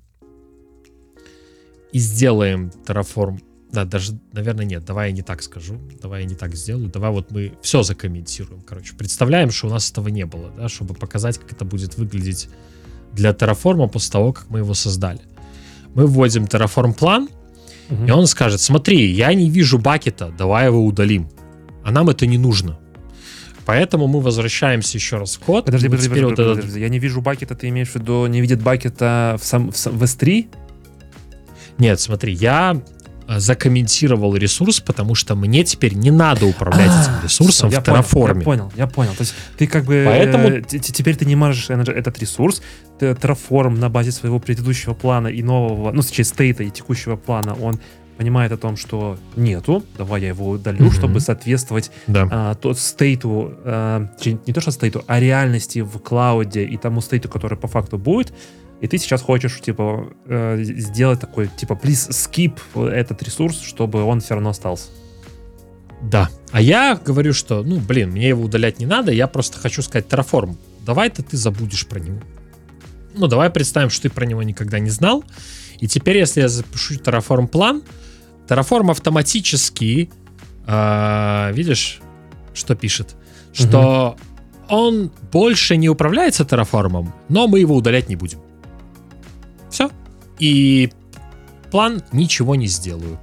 и сделаем Terraform. Да, даже, наверное, нет, давай я не так скажу, давай я не так сделаю, давай вот мы все закомментируем, короче. Представляем, что у нас этого не было, да, чтобы показать, как это будет выглядеть для Terraform после того, как мы его создали. Мы вводим Terraform план, угу. и он скажет, смотри, я не вижу бакета, давай его удалим. А нам это не нужно. Поэтому мы возвращаемся еще раз в код.
Подожди, подожди, подожди, вот подожди, этот... я не вижу бакета, ты имеешь в виду, не видит бакета в, сам, в, в S3?
Нет, смотри, я э, закомментировал ресурс, потому что мне теперь не надо управлять а, этим ресурсом в Terraform.
Я понял, я понял. То есть ты как бы... Поэтому... Э, теперь ты не можешь этот ресурс, Terraform на базе своего предыдущего плана и нового, ну, сейчас стейта и текущего плана, он понимает о том, что нету, давай я его удалю, mm-hmm. чтобы соответствовать да. а, тот стейту, а, не то что стейту, а реальности в клауде и тому стейту, который по факту будет, и ты сейчас хочешь, типа, э, сделать такой, типа, please skip этот ресурс, чтобы он все равно остался.
Да. А я говорю, что, ну, блин, мне его удалять не надо, я просто хочу сказать Terraform, давай-то ты забудешь про него. Ну, давай представим, что ты про него никогда не знал. И теперь, если я запишу Terraform план, Terraform автоматически, э, видишь, что пишет? Что угу. он больше не управляется Terraform, но мы его удалять не будем. И план ничего не сделаю.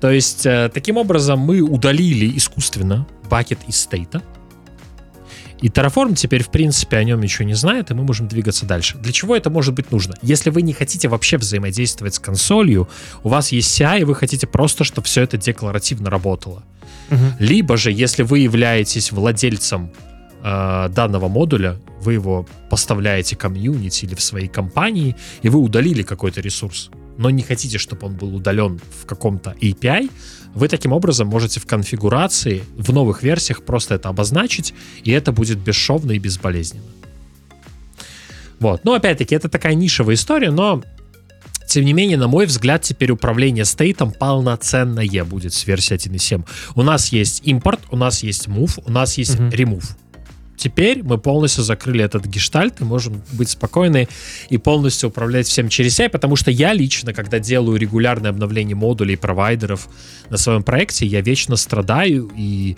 То есть, э, таким образом, мы удалили искусственно бакет из стейта. И Terraform теперь, в принципе, о нем ничего не знает, и мы можем двигаться дальше. Для чего это может быть нужно? Если вы не хотите вообще взаимодействовать с консолью, у вас есть CI, и вы хотите просто, чтобы все это декларативно работало. Угу. Либо же, если вы являетесь владельцем э, данного модуля, вы его поставляете комьюнити или в своей компании, и вы удалили какой-то ресурс, но не хотите, чтобы он был удален в каком-то API, вы таким образом можете в конфигурации в новых версиях просто это обозначить, и это будет бесшовно и безболезненно. Вот. Но опять-таки, это такая нишевая история, но тем не менее, на мой взгляд, теперь управление стейтом полноценное будет с версии 1.7. У нас есть импорт, у нас есть move, у нас есть remove. Теперь мы полностью закрыли этот гештальт и можем быть спокойны и полностью управлять всем через себя, потому что я лично, когда делаю регулярное обновление модулей провайдеров на своем проекте, я вечно страдаю и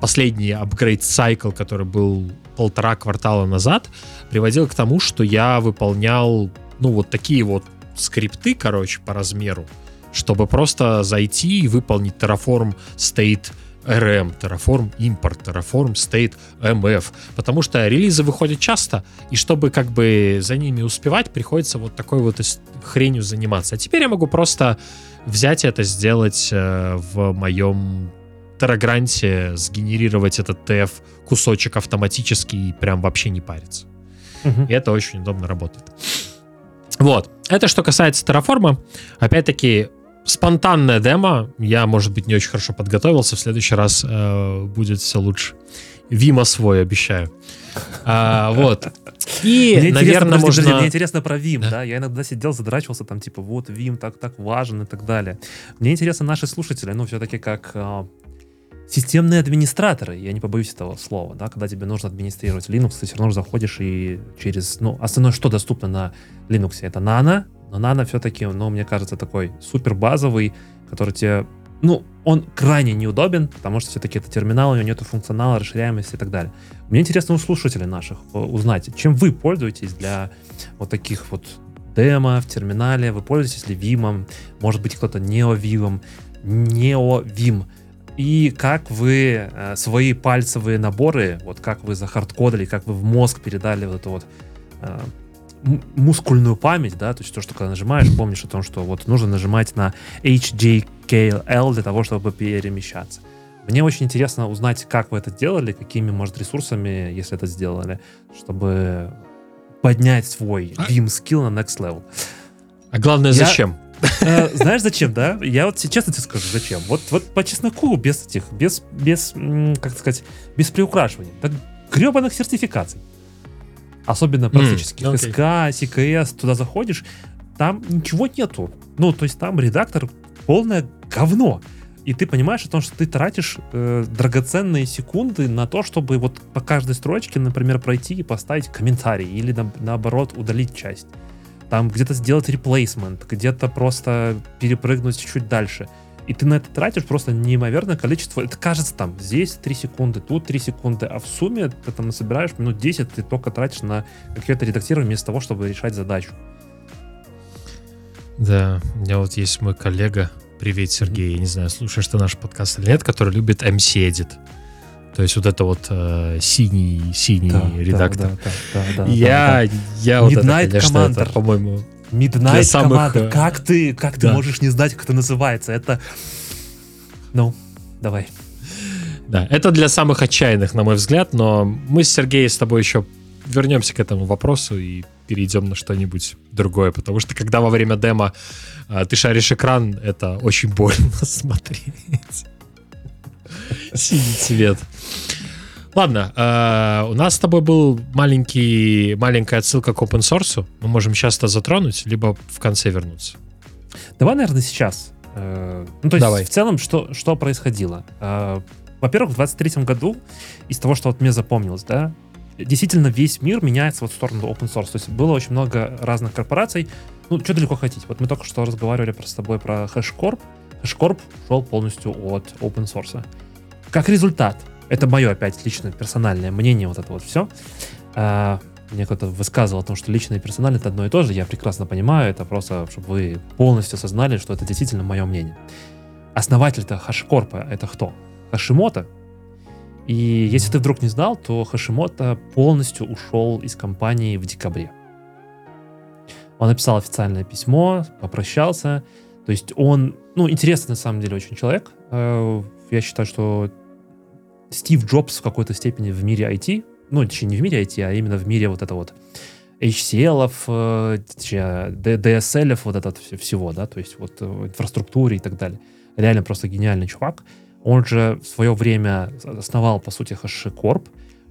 последний апгрейд цикл, который был полтора квартала назад, приводил к тому, что я выполнял, ну, вот такие вот скрипты, короче, по размеру, чтобы просто зайти и выполнить Terraform State RM, Terraform Import, Terraform State MF, потому что релизы выходят часто, и чтобы как бы за ними успевать, приходится вот такой вот хренью заниматься. А теперь я могу просто взять это, сделать э, в моем Террагранте, сгенерировать этот TF кусочек автоматически и прям вообще не париться. Угу. И это очень удобно работает. Вот. Это что касается Terraform. Опять-таки, спонтанная демо. Я, может быть, не очень хорошо подготовился. В следующий раз э, будет все лучше. Вима свой, обещаю. А, вот.
И, мне наверное, можно... Подожди, мне интересно про Вим, да? да? Я иногда сидел, задрачивался, там, типа, вот, Вим так, так важен и так далее. Мне интересно наши слушатели, ну, все-таки как э, системные администраторы, я не побоюсь этого слова, да, когда тебе нужно администрировать Linux, ты все равно заходишь и через, ну, основное, что доступно на Linux, это Nano, Но Nano все-таки, ну, мне кажется, такой супер базовый, который тебе, ну, он крайне неудобен, потому что все-таки это терминал, у него нету функционала, расширяемости и так далее. Мне интересно у слушателей наших э, узнать, чем вы пользуетесь для вот таких вот демо в терминале, вы пользуетесь ли Vim, может быть кто-то нео-Vim, нео-Vim, и как вы э, свои пальцевые наборы, вот как вы захардкодили, как вы в мозг передали вот эту вот э, мускульную память, да, то есть то, что когда нажимаешь, помнишь о том, что вот нужно нажимать на HJKL для того, чтобы перемещаться. Мне очень интересно узнать, как вы это делали, какими, может, ресурсами, если это сделали, чтобы поднять свой а? Vim скилл на next level.
А главное, Я... зачем?
Э, знаешь, зачем, да? Я вот честно тебе скажу, зачем. Вот, вот по чесноку, без этих, без, без, как сказать, без приукрашивания. Так гребаных сертификаций. Особенно практических. Mm, okay. СК, СКС, туда заходишь, там ничего нету. Ну, то есть там редактор полное говно. И ты понимаешь о том, что ты тратишь э, драгоценные секунды на то, чтобы вот по каждой строчке, например, пройти и поставить комментарий или на, наоборот удалить часть там где-то сделать реплейсмент, где-то просто перепрыгнуть чуть-чуть дальше. И ты на это тратишь просто неимоверное количество. Это кажется там, здесь 3 секунды, тут 3 секунды, а в сумме ты там собираешь минут 10, ты только тратишь на какое-то редактирование вместо того, чтобы решать задачу.
Да, у меня вот есть мой коллега, привет, Сергей, я не знаю, слушаешь ты наш подкаст или нет, который любит MC-Edit. То есть вот это вот э, синий синий да, редактор. Да, да, да, да, я, да, я вот
Midnight это, конечно,
Commander. это, по-моему,
Midnight самых... Commander. Э, как ты, как да. ты можешь не знать, как это называется? Это, ну, давай.
Да, это для самых отчаянных, на мой взгляд, но мы с Сергеем с тобой еще вернемся к этому вопросу и перейдем на что-нибудь другое, потому что когда во время демо а, ты шаришь экран, это очень больно [laughs] смотреть. Синий цвет. Ладно, э, у нас с тобой был маленький, маленькая отсылка к open source. Мы можем сейчас это затронуть, либо в конце вернуться.
Давай, наверное, сейчас. Э, ну, то есть, Давай. в целом, что, что происходило? Э, во-первых, в 23 году, из того, что вот мне запомнилось, да, действительно весь мир меняется вот в сторону open source. То есть было очень много разных корпораций. Ну, что далеко хотите. Вот мы только что разговаривали с тобой про HashiCorp. HashiCorp шел полностью от open source. Как результат, это мое опять личное персональное мнение, вот это вот все. А, мне кто-то высказывал о том, что личное и персональное это одно и то же. Я прекрасно понимаю, это просто, чтобы вы полностью осознали, что это действительно мое мнение. Основатель-то Хашикорпа это кто? Хашимото. И если ты вдруг не знал, то Хашимото полностью ушел из компании в декабре. Он написал официальное письмо, попрощался. То есть он, ну, интересный на самом деле очень человек. Э, я считаю, что Стив Джобс в какой-то степени в мире IT, ну, точнее, не в мире IT, а именно в мире вот это вот HCL, э, DSL, вот это всего, да, то есть вот э, инфраструктуре и так далее. Реально просто гениальный чувак. Он же в свое время основал, по сути, HashiCorp,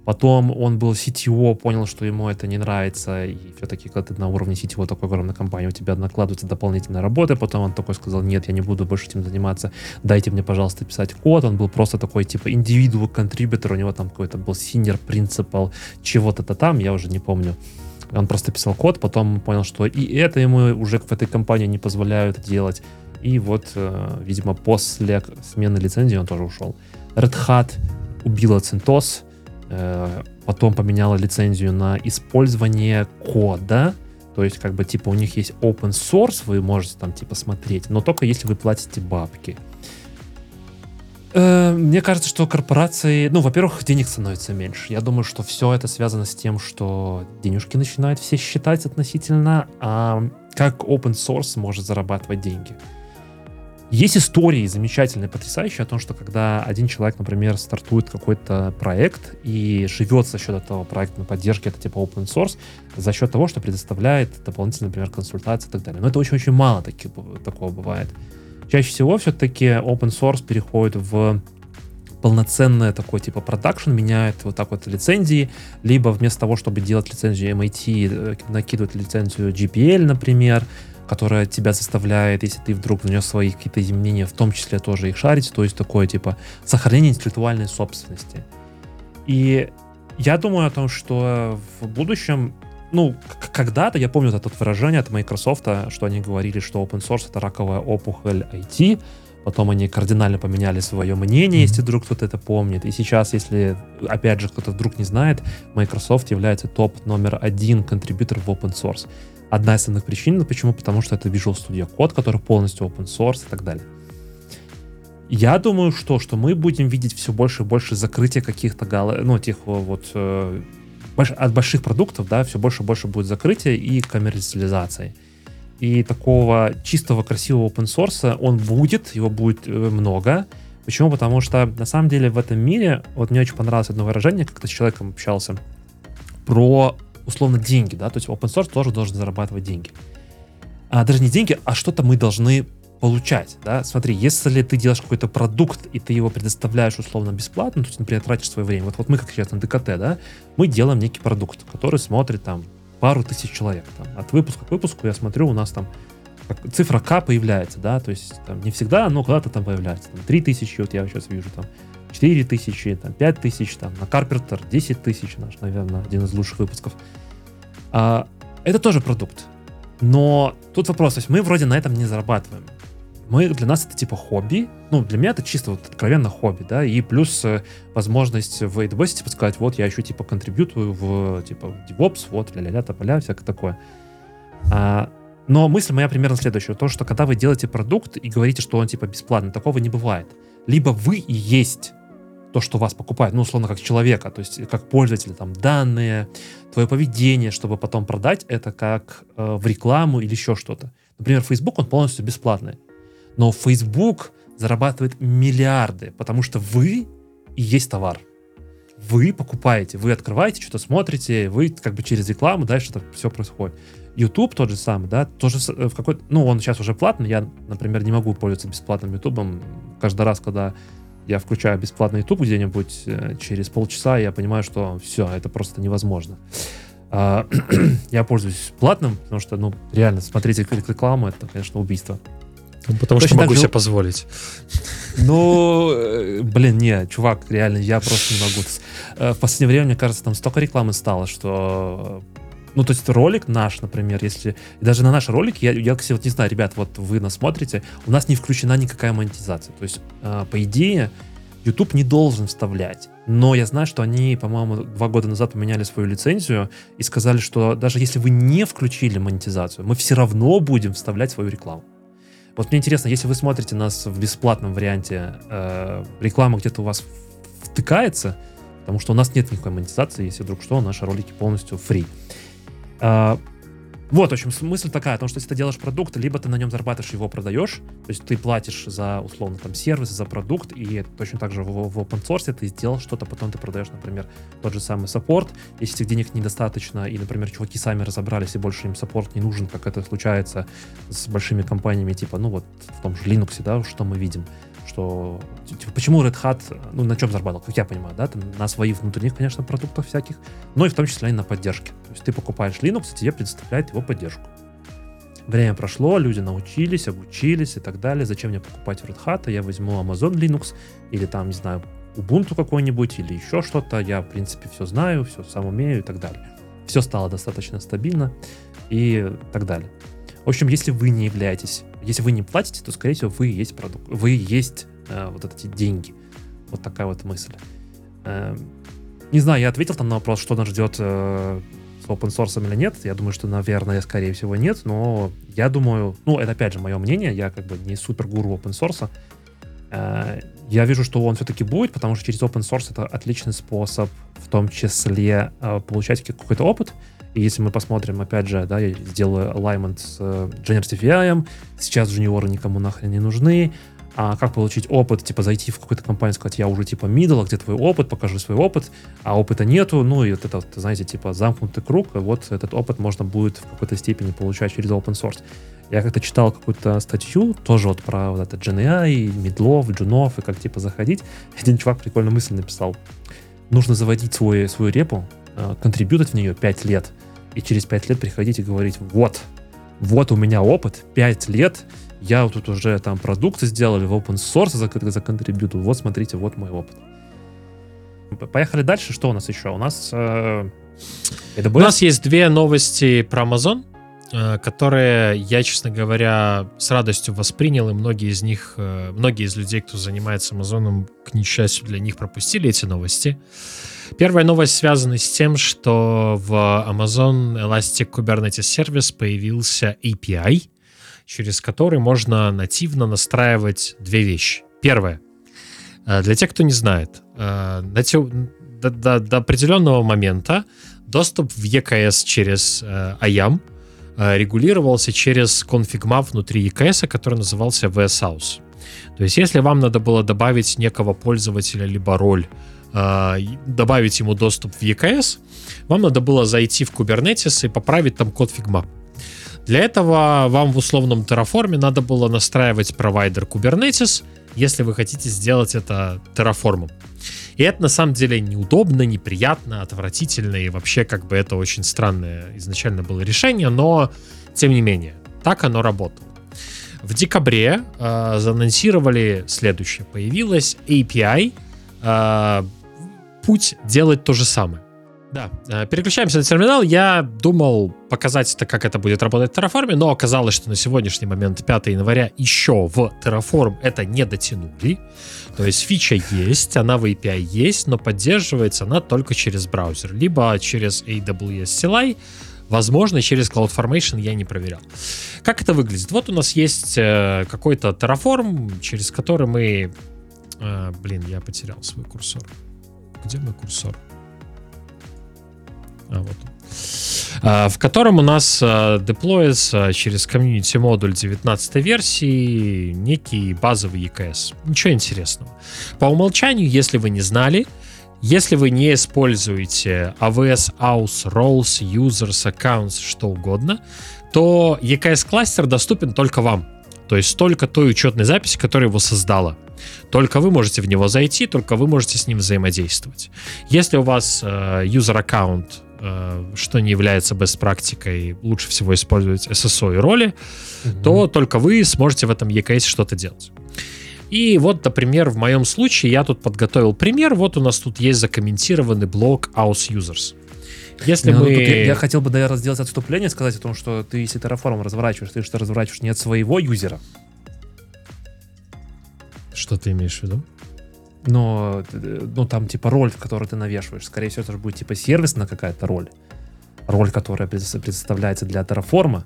Потом он был CTO, понял, что ему это не нравится, и все-таки, когда ты на уровне CTO такой огромной компании, у тебя накладывается дополнительная работа, потом он такой сказал, нет, я не буду больше этим заниматься, дайте мне, пожалуйста, писать код. Он был просто такой, типа, индивидуал контрибьютор, у него там какой-то был senior принципал, чего-то-то там, я уже не помню. Он просто писал код, потом понял, что и это ему уже в этой компании не позволяют делать. И вот, э, видимо, после смены лицензии он тоже ушел. Red Hat убила Э, потом поменяла лицензию на использование кода, то есть как бы типа у них есть open source, вы можете там типа смотреть, но только если вы платите бабки. Э, мне кажется, что корпорации, ну, во-первых, денег становится меньше. Я думаю, что все это связано с тем, что денежки начинают все считать относительно, а как open source может зарабатывать деньги. Есть истории замечательные, потрясающие о том, что когда один человек, например, стартует какой-то проект и живет за счет этого проекта на поддержке, это типа open source, за счет того, что предоставляет дополнительные, например, консультации и так далее. Но это очень-очень мало таки, такого бывает. Чаще всего все-таки open source переходит в полноценное такое типа продакшн, меняет вот так вот лицензии, либо вместо того, чтобы делать лицензию MIT, э, накидывать лицензию GPL, например, которая тебя заставляет, если ты вдруг внес свои какие-то изменения, в том числе тоже их шарить, то есть такое типа сохранение интеллектуальной собственности. И я думаю о том, что в будущем ну, когда-то, я помню это выражение от Microsoft, что они говорили, что open source это раковая опухоль IT, потом они кардинально поменяли свое мнение, если вдруг кто-то это помнит. И сейчас, если, опять же, кто-то вдруг не знает, Microsoft является топ номер один контрибьютор в open source. Одна из основных причин, почему? Потому что это Visual Studio Code, который полностью open source и так далее. Я думаю, что, что мы будем видеть все больше и больше закрытия каких-то, ну, тех вот э, от больших продуктов, да, все больше и больше будет закрытия и коммерциализации. И такого чистого, красивого open source он будет, его будет э, много. Почему? Потому что на самом деле в этом мире, вот мне очень понравилось одно выражение, как-то с человеком общался, про условно деньги, да, то есть open source тоже должен зарабатывать деньги. А даже не деньги, а что-то мы должны получать, да, смотри, если ты делаешь какой-то продукт, и ты его предоставляешь условно бесплатно, то есть, например, тратишь свое время, вот, вот мы, как сейчас на ДКТ, да, мы делаем некий продукт, который смотрит там пару тысяч человек, там, от выпуска к выпуску, я смотрю, у нас там цифра К появляется, да, то есть там не всегда, но когда-то там появляется, там 3 тысячи, вот я сейчас вижу, там 4 тысячи, там 5 тысяч, там на Карпертер 10 тысяч, наш, наверное, один из лучших выпусков. А, это тоже продукт, но тут вопрос, то есть мы вроде на этом не зарабатываем мы, для нас это типа хобби. Ну, для меня это чисто вот откровенно хобби, да, и плюс э, возможность в AWS типа сказать, вот я еще типа контрибьютую в типа DevOps, вот ля-ля-ля, тополя, всякое такое. А, но мысль моя примерно следующая. То, что когда вы делаете продукт и говорите, что он типа бесплатный, такого не бывает. Либо вы и есть то, что вас покупает, ну, условно, как человека, то есть как пользователя, там, данные, твое поведение, чтобы потом продать это как э, в рекламу или еще что-то. Например, Facebook, он полностью бесплатный. Но Facebook зарабатывает миллиарды, потому что вы и есть товар. Вы покупаете, вы открываете, что-то смотрите, вы как бы через рекламу дальше это все происходит. YouTube тот же самый, да, тоже э, в какой ну, он сейчас уже платный, я, например, не могу пользоваться бесплатным YouTube. Каждый раз, когда я включаю бесплатный YouTube где-нибудь э, через полчаса, я понимаю, что все, это просто невозможно. А, [clears throat] я пользуюсь платным, потому что, ну, реально, смотреть рекламу, это, конечно, убийство.
Ну, потому Точно что могу же... себе позволить.
Ну, э, блин, не, чувак, реально, я просто не могу. Э, в последнее время, мне кажется, там столько рекламы стало, что ну, то есть ролик наш, например, если... даже на наш ролик, я, я кстати, вот не знаю, ребят, вот вы нас смотрите, у нас не включена никакая монетизация. То есть, э, по идее, YouTube не должен вставлять. Но я знаю, что они, по-моему, два года назад поменяли свою лицензию и сказали, что даже если вы не включили монетизацию, мы все равно будем вставлять свою рекламу. Вот мне интересно, если вы смотрите нас в бесплатном варианте, э, реклама где-то у вас втыкается, потому что у нас нет никакой монетизации, если вдруг что, наши ролики полностью free. Э, вот, в общем, мысль такая, потому что если ты делаешь продукт, либо ты на нем зарабатываешь, его продаешь, то есть ты платишь за, условно, там, сервис, за продукт, и точно так же в, в open source ты сделал что-то, потом ты продаешь, например, тот же самый support. Если денег недостаточно, и, например, чуваки сами разобрались, и больше им support не нужен, как это случается с большими компаниями, типа, ну вот в том же Linux, да, что мы видим, что типа, почему Red Hat, ну, на чем зарабатывал, как я понимаю, да, там, на своих внутренних, конечно, продуктах всяких, но и в том числе и на поддержке. То есть ты покупаешь Linux, и тебе предоставляет его поддержку. Время прошло, люди научились, обучились и так далее. Зачем мне покупать Red Hat? Я возьму Amazon Linux или там, не знаю, Ubuntu какой-нибудь или еще что-то. Я, в принципе, все знаю, все сам умею и так далее. Все стало достаточно стабильно и так далее. В общем, если вы не являетесь, если вы не платите, то, скорее всего, вы есть продукт, вы есть э, вот эти деньги. Вот такая вот мысль. Э, не знаю, я ответил там на вопрос, что нас ждет э, с open source или нет. Я думаю, что, наверное, скорее всего, нет. Но я думаю, ну, это опять же мое мнение, я как бы не супер гуру open source. Э, я вижу, что он все-таки будет, потому что через open source это отличный способ, в том числе, э, получать какой-то опыт. И если мы посмотрим, опять же, да, я сделаю alignment с э, Generative AI, сейчас джуниоры никому нахрен не нужны, а как получить опыт, типа зайти в какую-то компанию, сказать, я уже типа middle, а где твой опыт, покажи свой опыт, а опыта нету, ну и вот это, знаете, типа замкнутый круг, вот этот опыт можно будет в какой-то степени получать через open source. Я как-то читал какую-то статью, тоже вот про вот это GenAI, медлов, джунов, и как типа заходить. [laughs] Один чувак прикольную мысль написал. Нужно заводить свой, свою репу, э, контрибьютить в нее 5 лет, и через 5 лет приходить и говорить, вот, вот у меня опыт, 5 лет, я вот тут уже там продукты сделали в open source за, за вот смотрите, вот мой опыт. Поехали дальше, что у нас еще? У нас э, Это
У нас есть две новости про Amazon, э, которые я, честно говоря, с радостью воспринял, и многие из них, э, многие из людей, кто занимается Амазоном, к несчастью для них, пропустили эти новости. Первая новость связана с тем, что в Amazon Elastic Kubernetes Service появился API, через который можно нативно настраивать две вещи. Первое. Э, для тех, кто не знает, э, до, до, до определенного момента доступ в EKS через э, IAM регулировался через конфиг-мап внутри EKS, который назывался VSHouse. То есть, если вам надо было добавить некого пользователя либо роль э, добавить ему доступ в EKS, вам надо было зайти в Kubernetes и поправить там ConfigMap. Для этого вам в условном Terraform надо было настраивать провайдер Kubernetes, если вы хотите сделать это Terraform. И это на самом деле неудобно, неприятно, отвратительно, и вообще как бы это очень странное изначально было решение, но тем не менее, так оно работало. В декабре э, заанонсировали следующее. Появилась API, э, путь делать то же самое. Да, э, переключаемся на терминал. Я думал показать это, как это будет работать в Terraform, но оказалось, что на сегодняшний момент, 5 января, еще в Terraform это не дотянули. То есть фича есть, она в API есть, но поддерживается она только через браузер, либо через AWS CLI, возможно, через CloudFormation я не проверял. Как это выглядит? Вот у нас есть э, какой-то Terraform, через который мы... Э, блин, я потерял свой курсор. Где мой курсор? А, вот а, в котором у нас а, деплоится через комьюнити модуль 19 версии некий базовый EKS. Ничего интересного. По умолчанию, если вы не знали, если вы не используете AWS, AUS, Roles, Users, Accounts, что угодно, то EKS кластер доступен только вам. То есть только той учетной записи, которая его создала. Только вы можете в него зайти, только вы можете с ним взаимодействовать. Если у вас э, user аккаунт, э, что не является best практикой, лучше всего использовать SSO и роли, mm-hmm. то только вы сможете в этом EKS что-то делать. И вот, например, в моем случае я тут подготовил пример. Вот у нас тут есть закомментированный блок Aus Users. Если
ну,
мы...
я, я хотел бы, наверное, сделать отступление, сказать о том, что ты, если Terraform разворачиваешь, ты что разворачиваешь не от своего юзера,
что ты имеешь в виду?
Но, ну, там, типа, роль, которую ты навешиваешь. Скорее всего, это же будет, типа, сервисная какая-то роль. Роль, которая предоставляется для Terraform.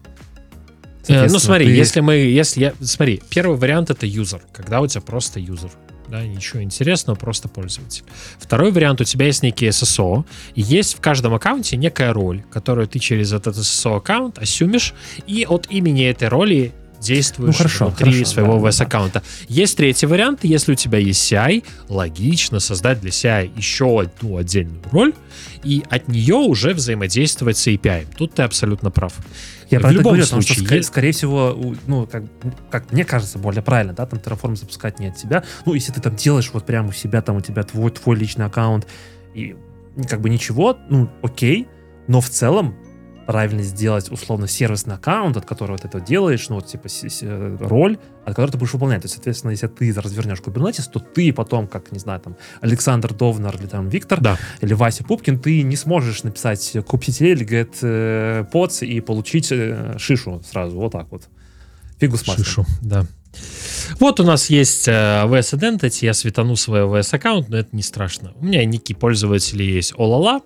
Э, ну, смотри, ты... если мы, если я, смотри, первый вариант это юзер, когда у тебя просто юзер, да, ничего интересного, просто пользователь. Второй вариант, у тебя есть некий SSO, и есть в каждом аккаунте некая роль, которую ты через этот SSO аккаунт осюмишь, и от имени этой роли действуешь ну, хорошо, внутри хорошо, своего да, VS аккаунта. Да. Есть третий вариант, если у тебя есть CI, логично создать для CI еще одну отдельную роль и от нее уже взаимодействовать с API. Тут ты абсолютно прав.
Я в любом говорю, случае, потому что, есть... скорее всего, ну, как, как мне кажется, более правильно, да, там Terraform запускать не от себя. Ну, если ты там делаешь вот прямо у себя, там у тебя твой, твой личный аккаунт, и как бы ничего, ну, окей, но в целом правильно сделать условно сервисный аккаунт, от которого ты это делаешь, ну вот типа роль, от которой ты будешь выполнять. То есть, соответственно, если ты развернешь Kubernetes, то ты потом, как, не знаю, там, Александр Довнер или там Виктор, да. или Вася Пупкин, ты не сможешь написать kubectl или get э, pods и получить э, шишу сразу, вот так вот. Фигу с маслом. Шишу,
да. Вот у нас есть э, VS Identity, я светану свой VS аккаунт, но это не страшно. У меня ники пользователей есть Олала,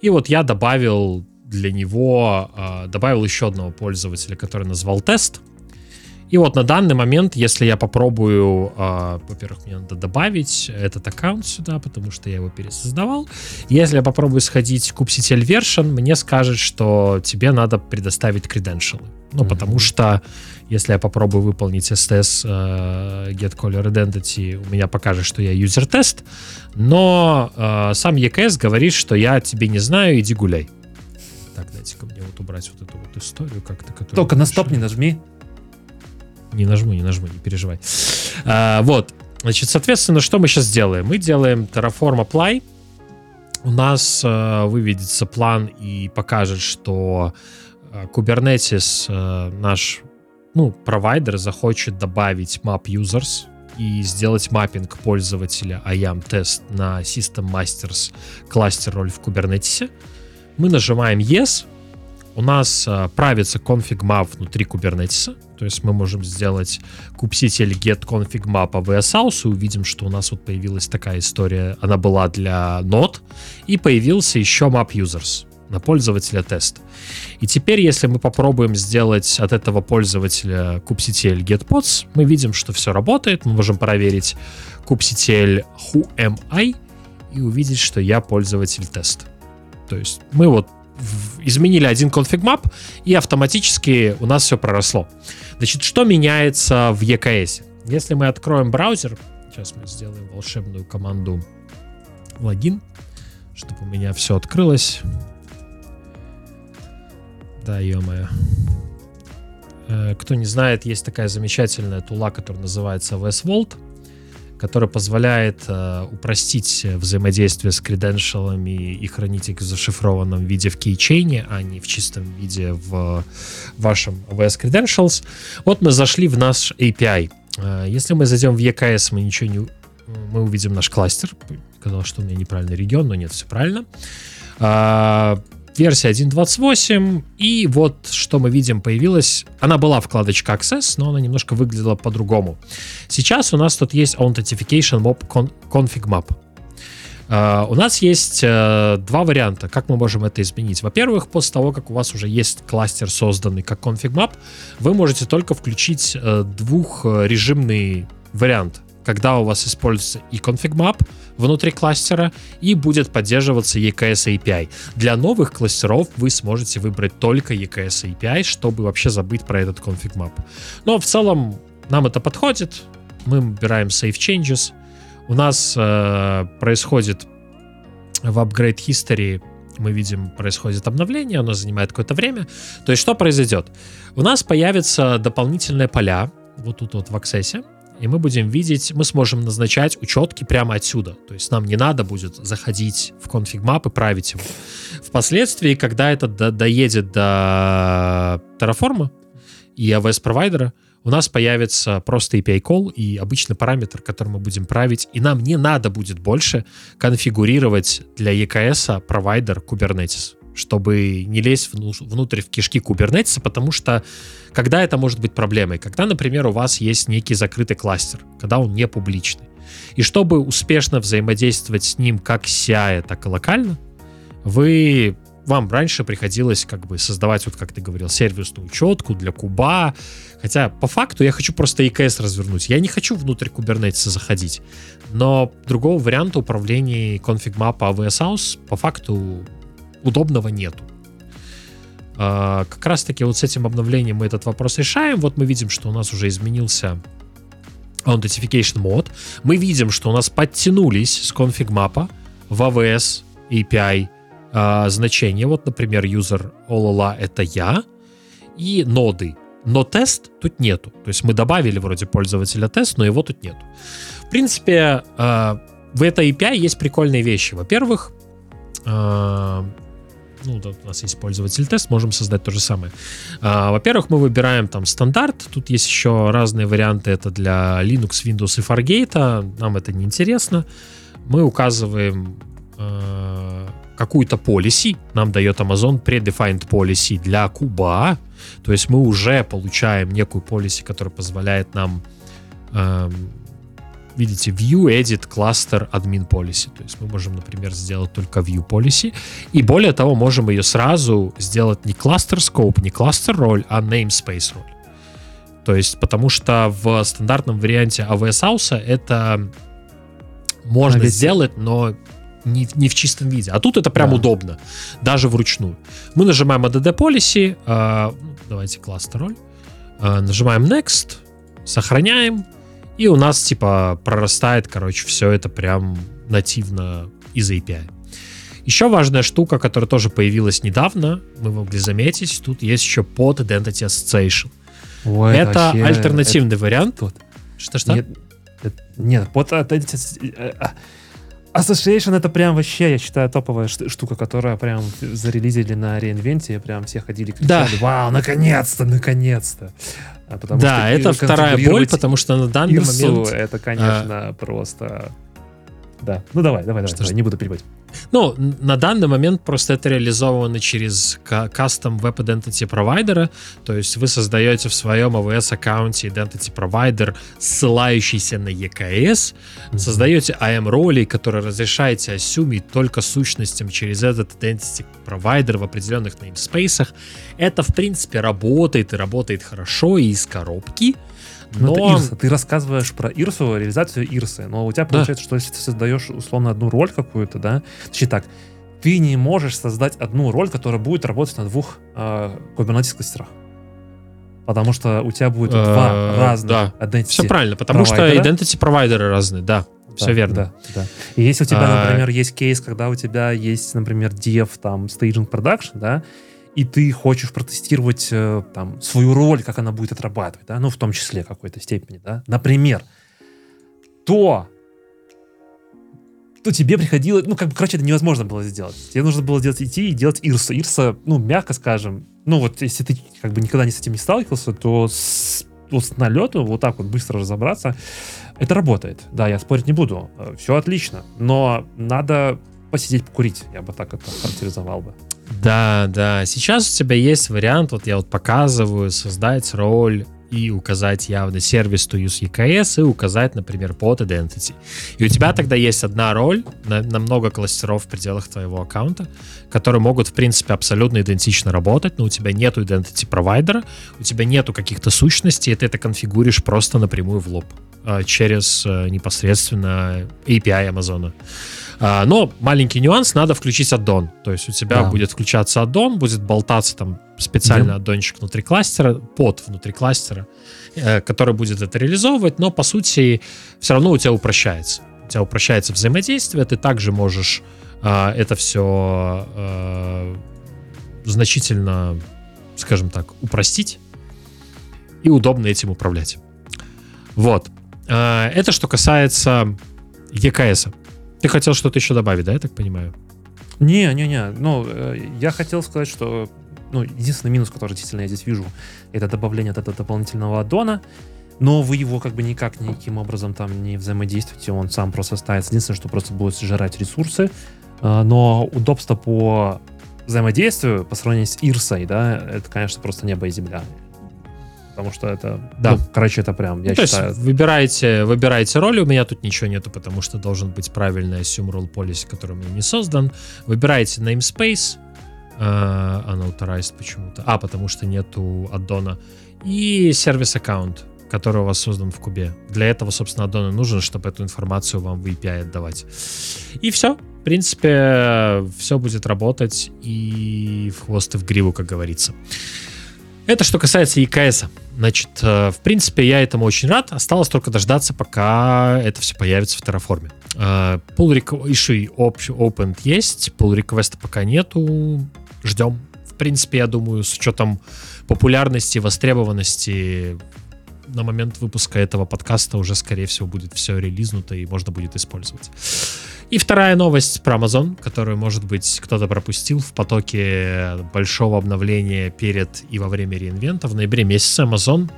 и вот я добавил для него э, добавил еще одного пользователя, который назвал тест. И вот на данный момент, если я попробую, э, во-первых, мне надо добавить этот аккаунт сюда, потому что я его пересоздавал. Если я попробую сходить в kubectl version, мне скажет, что тебе надо предоставить credential. Ну, mm-hmm. потому что если я попробую выполнить STS э, get color identity, у меня покажет, что я user тест, но э, сам EKS говорит, что я тебе не знаю, иди гуляй. Дайте-ка мне вот убрать вот эту вот историю как-то.
Только на стоп не нажми.
Не нажму, не нажму, не переживай. А, вот, значит, соответственно, что мы сейчас делаем? Мы делаем Terraform Apply. У нас а, выведется план и покажет, что а, Kubernetes а, наш ну, провайдер захочет добавить map users и сделать маппинг пользователя IAM тест на System Masters кластер роль в Kubernetes. Мы нажимаем Yes, у нас э, правится config map внутри Kubernetes, то есть мы можем сделать kubectl get config map AWS и увидим, что у нас вот появилась такая история, она была для нод, и появился еще map users на пользователя тест. И теперь, если мы попробуем сделать от этого пользователя kubectl get pods, мы видим, что все работает, мы можем проверить kubectl who am I и увидеть, что я пользователь тест. То есть мы вот изменили один config map, и автоматически у нас все проросло. Значит, что меняется в EKS? Если мы откроем браузер, сейчас мы сделаем волшебную команду логин, чтобы у меня все открылось. Да, ё-моё. Э, кто не знает, есть такая замечательная тула, которая называется VS Vault который позволяет э, упростить взаимодействие с креденшалами и хранить их в зашифрованном виде в кейчейне, а не в чистом виде в вашем AWS Credentials. Вот мы зашли в наш API. Э, если мы зайдем в EKS, мы ничего не... Мы увидим наш кластер. Казалось, что у меня неправильный регион, но нет, все правильно. Э, версия 1.28, и вот что мы видим появилась. Она была вкладочка Access, но она немножко выглядела по-другому. Сейчас у нас тут есть Authentication Mob Config Map. Uh, у нас есть uh, два варианта, как мы можем это изменить. Во-первых, после того, как у вас уже есть кластер созданный как config map, вы можете только включить uh, двухрежимный вариант когда у вас используется и config map внутри кластера, и будет поддерживаться EKS API. Для новых кластеров вы сможете выбрать только EKS API, чтобы вообще забыть про этот config map. Но в целом нам это подходит. Мы выбираем Save Changes. У нас э, происходит в Upgrade History мы видим, происходит обновление, оно занимает какое-то время. То есть что произойдет? У нас появятся дополнительные поля вот тут вот в Access, и мы будем видеть, мы сможем назначать учетки прямо отсюда. То есть нам не надо будет заходить в map и править его. Впоследствии, когда это до, доедет до Terraform и AWS провайдера, у нас появится просто API call и обычный параметр, который мы будем править, и нам не надо будет больше конфигурировать для EKS провайдер Kubernetes чтобы не лезть внутрь в кишки кубернетиса, потому что когда это может быть проблемой? Когда, например, у вас есть некий закрытый кластер, когда он не публичный. И чтобы успешно взаимодействовать с ним как CI, так и локально, вы вам раньше приходилось как бы создавать, вот как ты говорил, сервисную учетку для куба. Хотя по факту я хочу просто EKS развернуть. Я не хочу внутрь кубернетиса заходить. Но другого варианта управления конфиг мапа AWS House по факту удобного нету. А, как раз таки вот с этим обновлением мы этот вопрос решаем. Вот мы видим, что у нас уже изменился Authentication мод. Мы видим, что у нас подтянулись с config мапа в AWS API а, значения. Вот, например, user olala это я и ноды. Но тест тут нету. То есть мы добавили вроде пользователя тест, но его тут нету. В принципе, а, в этой API есть прикольные вещи. Во-первых, ну, у нас есть пользователь тест, можем создать то же самое. А, во-первых, мы выбираем там стандарт, тут есть еще разные варианты, это для Linux, Windows и Fargate, нам это не интересно. Мы указываем э, какую-то policy, нам дает Amazon predefined policy для куба, то есть мы уже получаем некую policy, которая позволяет нам э, видите, view, edit, cluster, admin policy. То есть мы можем, например, сделать только view policy. И более того, можем ее сразу сделать не cluster scope, не cluster роль, а namespace роль. То есть, потому что в стандартном варианте AWS House это можно а сделать, но не, не в чистом виде. А тут это прям да. удобно, даже вручную. Мы нажимаем add policy, э, давайте cluster роль, э, нажимаем next, сохраняем, и у нас, типа, прорастает, короче, все это прям нативно из API. Еще важная штука, которая тоже появилась недавно, мы могли заметить, тут есть еще под Identity Association. Ой, это вообще, альтернативный это... вариант.
Что-что? Нет, нет, под Identity э, а, Association это прям вообще, я считаю, топовая штука, которая прям зарелизили на реинвенте, прям все ходили кричали, да. вау, наконец-то, наконец-то.
А потому да, это вторая боль, потому что на данный
Ирсу момент... это, конечно, а... просто... да. Ну давай, давай, давай,
Что
давай не буду перебивать.
Ну, на данный момент просто это реализовано через ка- custom Web Identity провайдера, то есть вы создаете в своем AWS аккаунте Identity Provider, ссылающийся на EKS, создаете IAM-роли, которые разрешаете ассюмить только сущностям через этот Identity Provider в определенных namespace. Это, в принципе, работает и работает хорошо и из коробки,
Ну, это
но...
Ирса. Ты рассказываешь про Ирсу, реализацию Ирсы. Но у тебя
Да.
получается, что если ты создаешь условно одну роль какую-то, да, точнее так, ты не можешь создать одну роль, которая будет работать на двух э, Kubernetes кластерах. Потому что у тебя будет
Э,
два разных
да.
identity
Все правильно, потому что Identity провайдеры разные, да, все
Да,
верно.
Да, да. И если у тебя,
А,
например, есть кейс, когда у тебя есть, например, dev, там, staging production, да, и ты хочешь протестировать э, там свою роль, как она будет отрабатывать, да, ну, в том числе какой-то степени, да, например, то то тебе приходилось, ну, как бы, короче, это невозможно было сделать. Тебе нужно было делать, идти и делать Ирса. Ирса, ну, мягко скажем, ну, вот если ты как бы никогда не с этим не сталкивался, то с, вот с налету вот так вот быстро разобраться, это работает. Да, я спорить не буду. Все отлично. Но надо посидеть, покурить. Я бы так это характеризовал бы.
Да, да. Сейчас у тебя есть вариант, вот я вот показываю, создать роль и указать явно сервис to use EKS и указать, например, под identity. И у тебя тогда есть одна роль на, на много кластеров в пределах твоего аккаунта, которые могут, в принципе, абсолютно идентично работать, но у тебя нету identity провайдера, у тебя нету каких-то сущностей, и ты это конфигуришь просто напрямую в лоб а, через а, непосредственно API Амазона. А, Но маленький нюанс, надо включить аддон. То есть у тебя
Да.
будет включаться аддон, будет болтаться там специальный аддончик внутри кластера, под внутри кластера, э, который будет это реализовывать, но по сути все равно у тебя упрощается. У тебя упрощается взаимодействие, ты также можешь а, это все значительно, скажем так, упростить и удобно этим управлять. Вот. А, Это что касается EKS. Ты хотел что-то еще добавить, да, я так понимаю?
Не-не-не. Ну, э, я хотел сказать, что ну, единственный минус, который действительно я здесь вижу, это добавление этого дополнительного аддона. Но вы его как бы никак никаким образом там не взаимодействуете, он сам просто ставится. Единственное, что просто будет сжирать ресурсы. А, Но удобство по взаимодействию по сравнению с Ирсой, да, это, конечно, просто небо и земля. Потому что это,
Да.
ну, короче, это прям, я
Ну, то есть
считаю,
выбираете, выбираете роли, у меня тут ничего нету, потому что должен быть правильный assume role policy, который у меня не создан. Выбираете namespace, э, unauthorized почему-то, а, потому что нету аддона, и сервис аккаунт, который у вас создан в кубе. Для этого, собственно, аддон и нужен, чтобы эту информацию вам в API отдавать. И все. В принципе, все будет работать и в хвост, и в гриву, как говорится. Это что касается EKS. Значит, э, в принципе, я этому очень рад. Осталось только дождаться, пока это все появится в Terraform. Э, Pull op- open есть, pull request пока нету. Ждем. В принципе, я думаю, с учетом популярности, востребованности на момент выпуска этого подкаста уже, скорее всего, будет все релизнуто и можно будет использовать. И вторая новость про Amazon, которую, может быть, кто-то пропустил в потоке большого обновления перед и во время реинвента. В ноябре месяце Amazon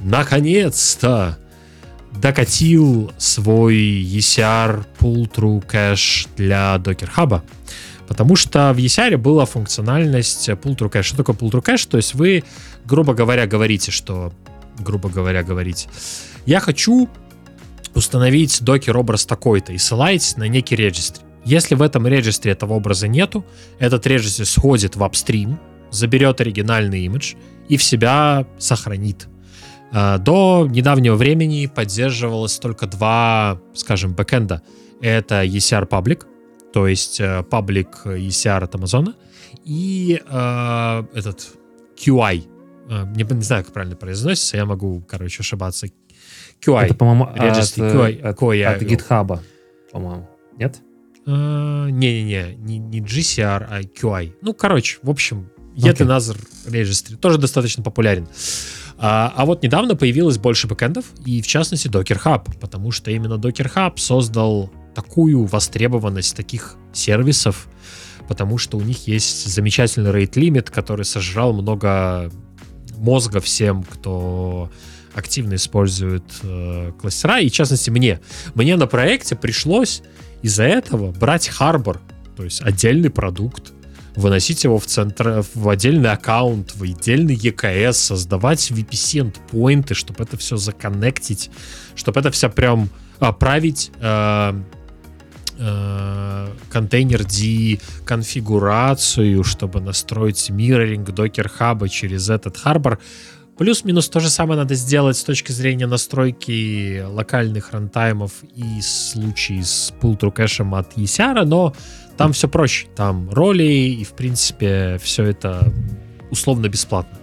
наконец-то докатил свой ECR Pull-Through Cache для Docker Hub. Потому что в ECR была функциональность Pull-Through Cache. Что такое Pull-Through Cache? То есть вы, грубо говоря, говорите, что... Грубо говоря, говорите. Я хочу установить докер образ такой-то и ссылаетесь на некий регистр. Если в этом регистре этого образа нету, этот регистр сходит в апстрим, заберет оригинальный имидж и в себя сохранит. А, До недавнего времени поддерживалось только два, скажем, бэкэнда. Это ECR Public, то есть э, Public ECR от Amazon, и э, этот QI. Э, Не, не знаю, как правильно произносится, я могу, короче, ошибаться. QI.
это, по-моему, от,
QI,
от,
QI.
от GitHub, по-моему. Нет?
А, Не-не-не, не, не GCR, а QI. Ну, короче, в общем,
Окей.
Yet Another Registry тоже достаточно популярен. А, а вот недавно появилось больше бэкэндов, и в частности Docker Hub, потому что именно Docker Hub создал такую востребованность таких сервисов, потому что у них есть замечательный rate limit, который сожрал много мозга всем, кто активно использует э, кластера, и в частности мне. Мне на проекте пришлось из-за этого брать Harbor, то есть отдельный продукт, выносить его в центр, в отдельный аккаунт, в отдельный EKS, создавать VPC-эндпоинты, чтобы это все законнектить, чтобы это все прям оправить э, э, контейнер D конфигурацию, чтобы настроить мирроринг докер хаба через этот Harbor. Плюс-минус то же самое надо сделать с точки зрения настройки локальных рантаймов и случаи с pull-through кэшем от ECR, но там все проще. Там роли и, в принципе, все это условно бесплатно.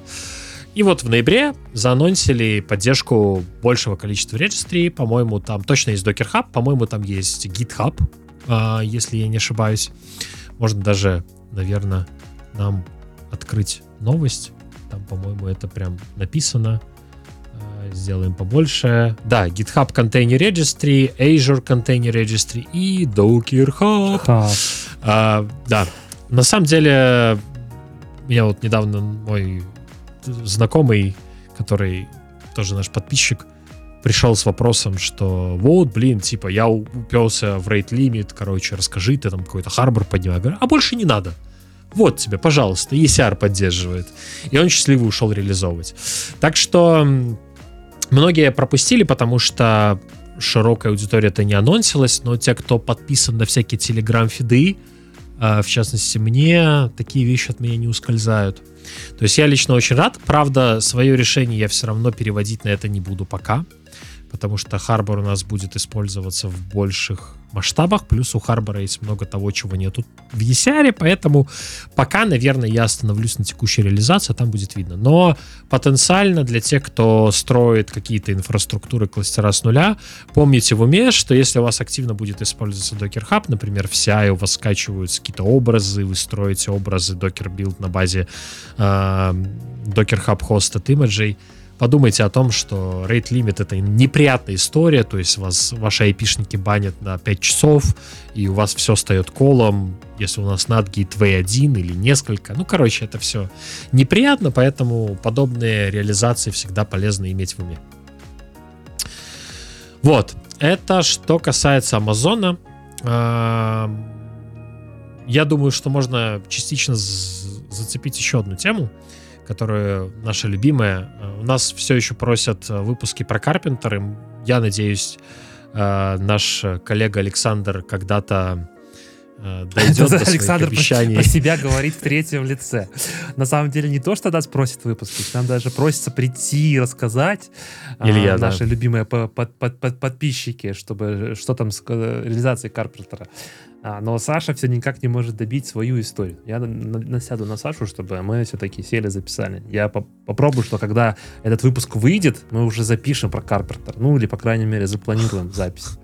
И вот в ноябре заанонсили поддержку большего количества регистрий. По-моему, там точно есть Docker Hub, по-моему, там есть GitHub, а, если я не ошибаюсь. Можно даже, наверное, нам открыть новость там, по-моему, это прям написано. Э, сделаем побольше. Да, GitHub Container Registry, Azure Container Registry и Docker Hub. Hub. А, да, на самом деле, меня вот недавно мой знакомый, который тоже наш подписчик, пришел с вопросом, что вот, блин, типа, я уперся в rate limit, короче, расскажи, ты там какой-то харбор поднял. Я говорю, а больше не надо вот тебе, пожалуйста, ECR поддерживает. И он счастливо ушел реализовывать. Так что многие пропустили, потому что широкая аудитория это не анонсилась, но те, кто подписан на всякие телеграм-фиды, а, в частности мне, такие вещи от меня не ускользают. То есть я лично очень рад. Правда, свое решение я все равно переводить на это не буду пока потому что Harbor у нас будет использоваться в больших масштабах, плюс у Harbor есть много того, чего нету в ECR, поэтому пока, наверное, я остановлюсь на текущей реализации, там будет видно. Но потенциально для тех, кто строит какие-то инфраструктуры кластера с нуля, помните в уме, что если у вас активно будет использоваться Docker Hub, например, в CI у вас скачиваются какие-то образы, вы строите образы Docker Build на базе э, Docker Hub hosted имиджей, подумайте о том, что rate limit это неприятная история, то есть вас ваши айпишники банят на 5 часов, и у вас все встает колом, если у нас над Gateway 1 или несколько. Ну, короче, это все неприятно, поэтому подобные реализации всегда полезно иметь в уме. Вот, это что касается Амазона. Я думаю, что можно частично зацепить еще одну тему которая наша любимая. У нас все еще просят э, выпуски про Карпентер. Я надеюсь, э, наш коллега Александр когда-то э, дойдет [laughs] до Александр обещаний. [laughs]
про себя говорит в третьем лице. На самом деле не то, что нас просит выпуски, нам даже просится прийти и рассказать Илья, а, наши да. любимые под, под, под, подписчики, чтобы что там с реализацией Карпентера. А, но Саша все никак не может добить свою историю. Я насяду на Сашу, чтобы мы все-таки сели, записали. Я по попробую, что когда этот выпуск выйдет, мы уже запишем про Карпентер. Ну, или, по крайней мере, запланируем запись.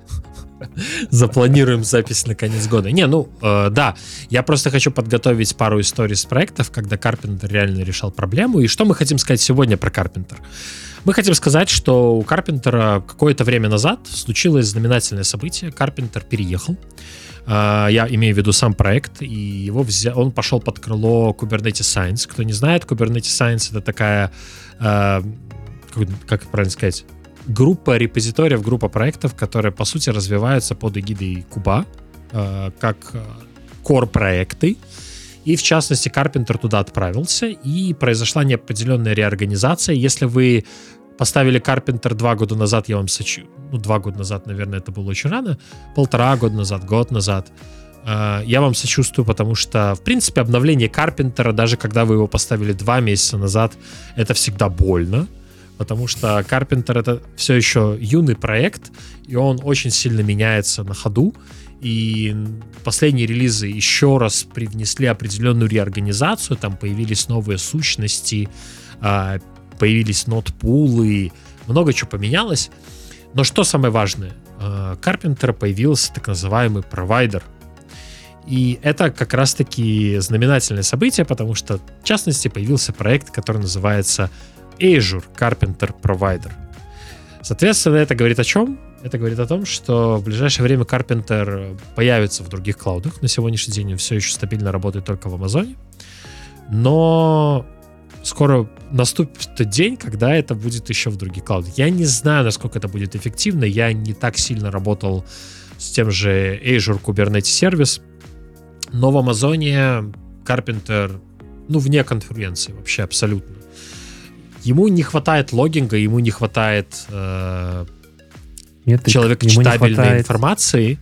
Запланируем запись на конец года. Не, ну, э, да, я просто хочу подготовить пару историй с проектов, когда Карпентер реально решал проблему. И что мы хотим сказать сегодня про Карпентер? Мы хотим сказать, что у Карпентера какое-то время назад случилось знаменательное событие. Карпентер переехал. А, я имею в виду сам проект, и его взял, он пошел под крыло Kubernetes Science. Кто не знает, Kubernetes Science это такая, а, как правильно сказать, группа репозиториев, группа проектов, которые, по сути, развиваются под эгидой Куба, а, как core проекты. И, в частности, Карпентер туда отправился, и произошла неопределенная реорганизация. Если вы поставили Карпентер два года назад, я вам сочу, ну, два года назад, наверное, это было очень рано, полтора года назад, год назад, э, я вам сочувствую, потому что, в принципе, обновление Карпентера, даже когда вы его поставили два месяца назад, это всегда больно, потому что Карпентер это все еще юный проект, и он очень сильно меняется на ходу, и последние релизы еще раз привнесли определенную реорганизацию, там появились новые сущности, а, появились нот-пулы, много чего поменялось. Но что самое важное? Карпентер э, появился так называемый провайдер. И это как раз-таки знаменательное событие, потому что, в частности, появился проект, который называется Azure Carpenter Provider. Соответственно, это говорит о чем? Это говорит о том, что в ближайшее время Carpenter появится в других клаудах. На сегодняшний день он все еще стабильно работает только в Амазоне. Но скоро наступит день, когда это будет еще в других клаудах. Я не знаю, насколько это будет эффективно. Я не так сильно работал с тем же Azure Kubernetes Service. Но в Амазоне Carpenter, ну, вне конференции вообще абсолютно. Ему не хватает логинга, ему не хватает э, человекочитабельной информации.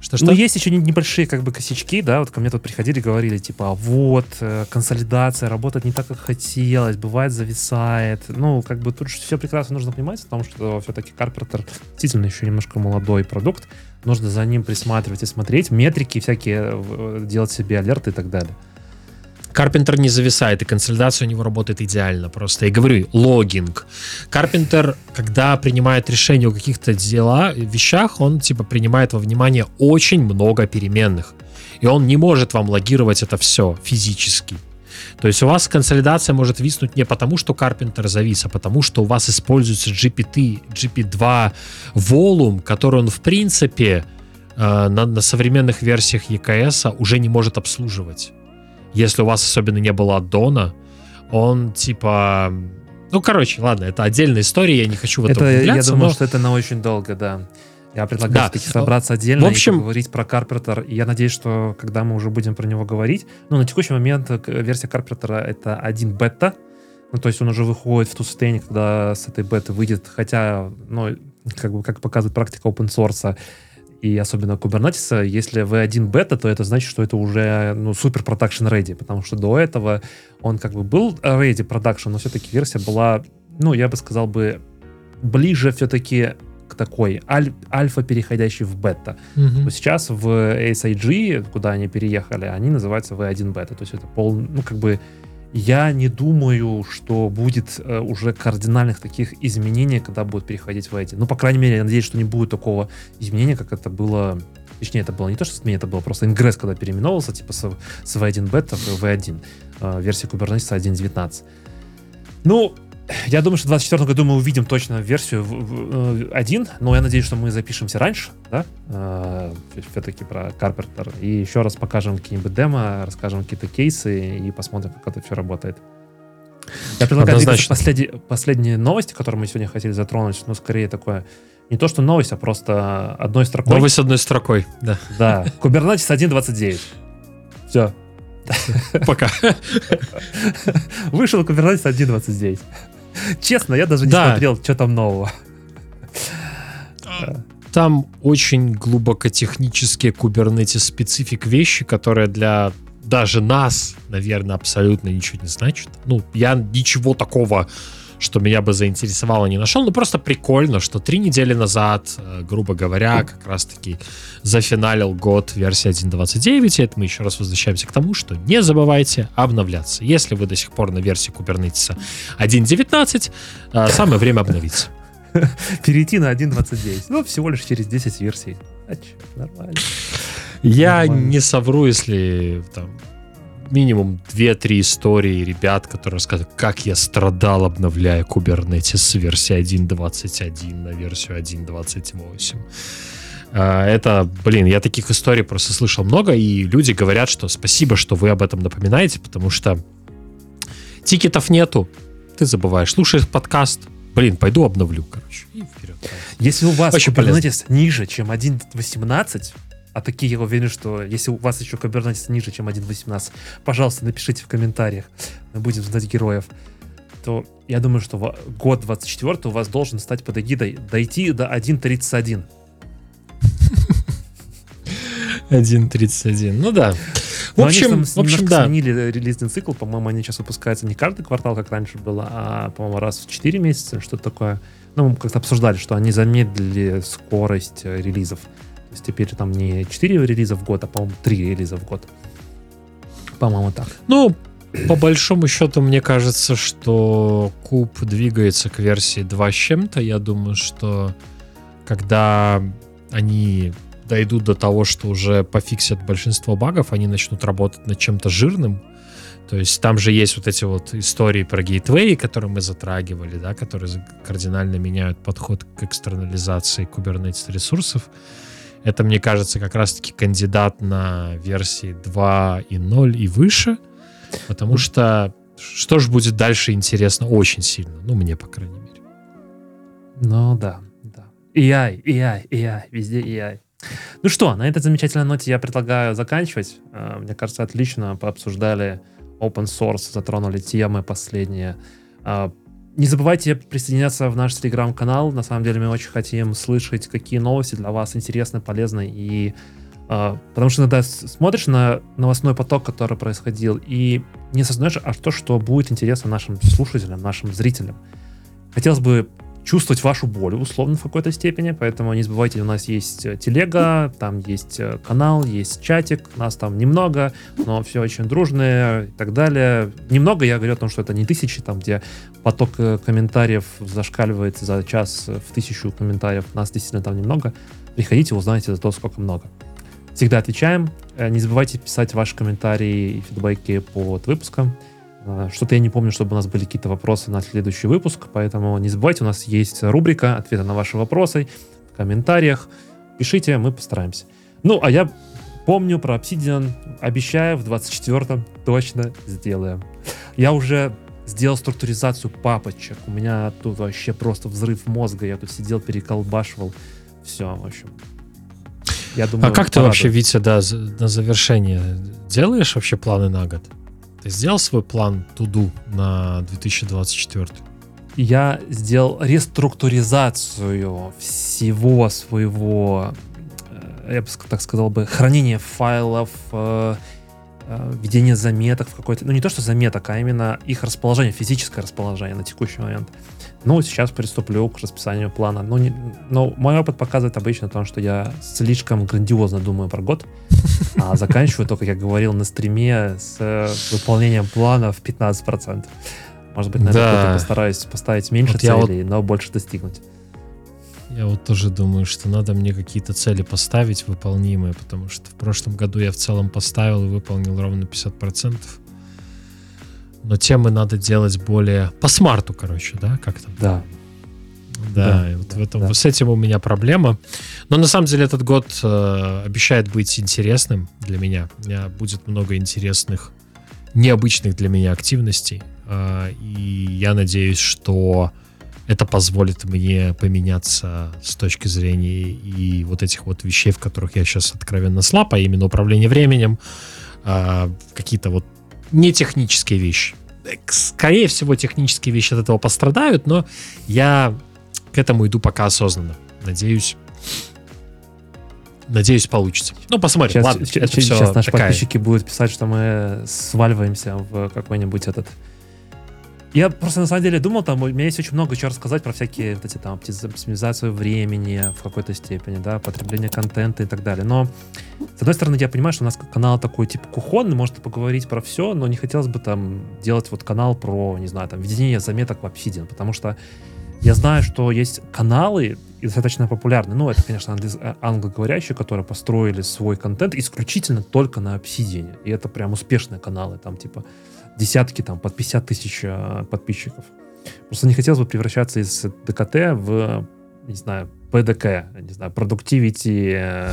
Что, что? Ну, есть еще небольшие как бы косячки, да, вот ко мне тут приходили, говорили, типа, а вот, э, консолидация работает не так, как хотелось, бывает зависает. Ну, как бы тут все прекрасно нужно понимать, потому что все-таки Carpenter действительно еще немножко молодой продукт, нужно за ним присматривать и смотреть, метрики всякие, э, делать себе алерты и так далее.
Карпентер не зависает, и консолидация у него работает идеально просто. Я говорю, логинг. Карпентер, когда принимает решение о каких-то дела, вещах, он типа принимает во внимание очень много переменных. И он не может вам логировать это все физически. То есть у вас консолидация может виснуть не потому, что Carpenter завис, а потому, что у вас используется GPT, GP2 Volume, который он в принципе э, на, на современных версиях EKS уже не может обслуживать если у вас особенно не было аддона, он типа... Ну, короче, ладно, это отдельная история, я не хочу в это
Я думаю, но... что это на очень долго, да. Я предлагаю да. собраться отдельно в общем... и поговорить про Карпентер. И я надеюсь, что когда мы уже будем про него говорить, ну, на текущий момент э, версия Карпентера это один бета, ну, то есть он уже выходит в ту состояние, когда с этой беты выйдет, хотя, ну, как бы, как показывает практика open source, и особенно Kubernetes, если V1 бета, то это значит, что это уже ну, супер production ready, потому что до этого он как бы был ready production, но все-таки версия была, ну, я бы сказал бы, ближе все-таки к такой аль- альфа, переходящей в бета. Mm-hmm. сейчас в SIG, куда они переехали, они называются V1 бета, то есть это пол, ну, как бы я не думаю, что будет э, уже кардинальных таких изменений, когда будут переходить в эти. Ну, по крайней мере, я надеюсь, что не будет такого изменения, как это было... Точнее, это было не то, что изменение, это было просто ингресс, когда переименовался, типа с, с V1 бета в V1, э, версия Kubernetes 1.19. Ну, я думаю, что в 2024 году мы увидим точно версию 1, но я надеюсь, что мы запишемся раньше, да, э, все-таки про Carpenter, и еще раз покажем какие-нибудь демо, расскажем какие-то кейсы и посмотрим, как это все работает. Я предлагаю двигаться последние, последние новости, которые мы сегодня хотели затронуть, но скорее такое не то, что новость, а просто одной строкой.
Новость одной строкой, да.
Да, Kubernetes 1.29. Все.
Пока. [laughs]
Вышел Kubernetes 1.29. Честно, я даже не да. смотрел, что там нового.
Там очень глубоко технические кубернетис специфик вещи, которые для даже нас, наверное, абсолютно ничего не значат. Ну, я ничего такого что меня бы заинтересовало, не нашел. Ну, просто прикольно, что три недели назад, э, грубо говоря, как раз-таки зафиналил год версии 1.29. И это мы еще раз возвращаемся к тому, что не забывайте обновляться. Если вы до сих пор на версии Kubernetes 1.19, э, самое время обновиться. [laughs]
Перейти на 1.29. Ну, всего лишь через 10 версий.
Нормально. Я Нормально. не совру, если там минимум 2-3 истории ребят, которые рассказывают, как я страдал, обновляя Kubernetes с версии 1.21 на версию 1.28. А, это, блин, я таких историй просто слышал много, и люди говорят, что спасибо, что вы об этом напоминаете, потому что тикетов нету, ты забываешь, слушаешь подкаст, блин, пойду обновлю, короче, и вперед.
Если у вас Очень Kubernetes ниже, чем 1.18, а такие я уверен, что если у вас еще Kubernetes ниже, чем 1.18, пожалуйста, напишите в комментариях, мы будем знать героев, то я думаю, что год 24 у вас должен стать под эгидой дойти до 1.31.
1.31, ну да.
В Но общем, они в общем, да. сменили релизный цикл, по-моему, они сейчас выпускаются не каждый квартал, как раньше было, а, по-моему, раз в 4 месяца, что-то такое. Ну, мы как-то обсуждали, что они замедлили скорость э, релизов есть теперь там не 4 релиза в год, а, по-моему, 3 релиза в год. По-моему, так.
Ну, по большому счету, мне кажется, что куб двигается к версии 2 с чем-то. Я думаю, что когда они дойдут до того, что уже пофиксят большинство багов, они начнут работать над чем-то жирным. То есть там же есть вот эти вот истории про гейтвей, которые мы затрагивали, да, которые кардинально меняют подход к экстернализации Kubernetes ресурсов. Это, мне кажется, как раз-таки кандидат на версии 2 и 0 и выше, потому что что же будет дальше интересно очень сильно, ну, мне, по крайней мере.
Ну, да, да. AI, AI, AI, везде AI. Ну что, на этой замечательной ноте я предлагаю заканчивать. Э, мне кажется, отлично пообсуждали open source, затронули темы последние. Не забывайте присоединяться в наш телеграм-канал. На самом деле мы очень хотим слышать, какие новости для вас интересны, полезны. И э, потому что иногда смотришь на новостной поток, который происходил, и не осознаешь, а то, что будет интересно нашим слушателям, нашим зрителям. Хотелось бы чувствовать вашу боль, условно, в какой-то степени. Поэтому не забывайте, у нас есть э, телега, там есть э, канал, есть чатик. Нас там немного, но все очень дружные и так далее. Немного, я говорю о том, что это не тысячи, там, где поток э, комментариев зашкаливает за час в тысячу комментариев. Нас действительно там немного. Приходите, узнаете за то, сколько много. Всегда отвечаем. Не забывайте писать ваши комментарии и фидбэки под выпуском. А, что-то я не помню, чтобы у нас были какие-то вопросы на следующий выпуск, поэтому не забывайте, у нас есть рубрика «Ответы на ваши вопросы» в комментариях. Пишите, мы постараемся. Ну, а я помню про Obsidian, обещаю, в 24-м точно сделаем. Я уже сделал структуризацию папочек. У меня тут вообще просто взрыв мозга. Я тут сидел, переколбашивал. Все, в общем.
Я думаю, а как ты вообще, Витя, да, на завершение делаешь вообще планы на год? Ты сделал свой план туду на 2024?
Я сделал реструктуризацию всего своего, э, я бы так сказал бы, хранения файлов, э, ведение заметок в какой-то, ну не то что заметок, а именно их расположение, физическое расположение на текущий момент. Ну, сейчас приступлю к расписанию плана. Ну, не, но мой опыт показывает обычно то, что я слишком грандиозно думаю про год, [laughs] а заканчиваю только, как я говорил на стриме, с э, выполнением плана в 15%. Может быть, на да. постараюсь поставить меньше вот целей, вот... но больше достигнуть.
Я вот тоже думаю, что надо мне какие-то цели поставить выполнимые, потому что в прошлом году я в целом поставил и выполнил ровно 50% но темы надо делать более по смарту, короче, да, как там?
Да.
Да, да, вот да, в этом, да. с этим у меня проблема. Но на самом деле этот год э, обещает быть интересным для меня. У меня будет много интересных, необычных для меня активностей. Э, и я надеюсь, что это позволит мне поменяться с точки зрения и вот этих вот вещей, в которых я сейчас откровенно слаб, а именно управление временем, э, какие-то вот не технические вещи. Скорее всего, технические вещи от этого пострадают, но я к этому иду пока осознанно. Надеюсь, Надеюсь, получится. Ну, посмотрим.
Сейчас, Ладно, сейчас, сейчас наши такая... подписчики будут писать, что мы сваливаемся в какой-нибудь этот я просто на самом деле думал, там у меня есть очень много чего рассказать про всякие вот эти там оптимизацию времени в какой-то степени, да, потребление контента и так далее. Но с одной стороны, я понимаю, что у нас канал такой типа кухонный, может поговорить про все, но не хотелось бы там делать вот канал про, не знаю, там ведение заметок в Obsidian, потому что я знаю, что есть каналы достаточно популярные. Ну, это, конечно, э, англоговорящие, которые построили свой контент исключительно только на Obsidian. И это прям успешные каналы, там типа десятки, там, под 50 тысяч э, подписчиков. Просто не хотелось бы превращаться из ДКТ в, не знаю, ПДК, не знаю, продуктивити, э,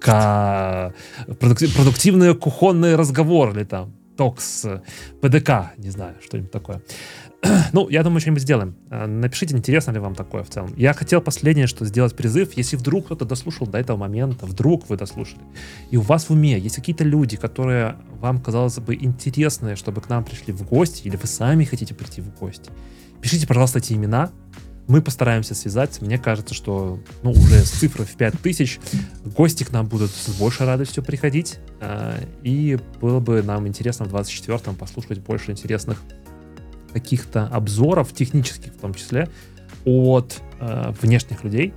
к... продуктивные кухонные разговоры или там токс, ПДК, не знаю, что-нибудь такое. [clears throat] ну, я думаю, что-нибудь сделаем. Э, напишите, интересно ли вам такое в целом. Я хотел последнее, что сделать призыв, если вдруг кто-то дослушал до этого момента, вдруг вы дослушали, и у вас в уме есть какие-то люди, которые вам казалось бы интересные, чтобы к нам пришли в гости, или вы сами хотите прийти в гости, пишите, пожалуйста, эти имена, мы постараемся связаться. Мне кажется, что ну, уже с цифрой в 5000 гости к нам будут с большей радостью приходить. Э, и было бы нам интересно в 24-м послушать больше интересных каких-то обзоров, технических в том числе, от э, внешних людей.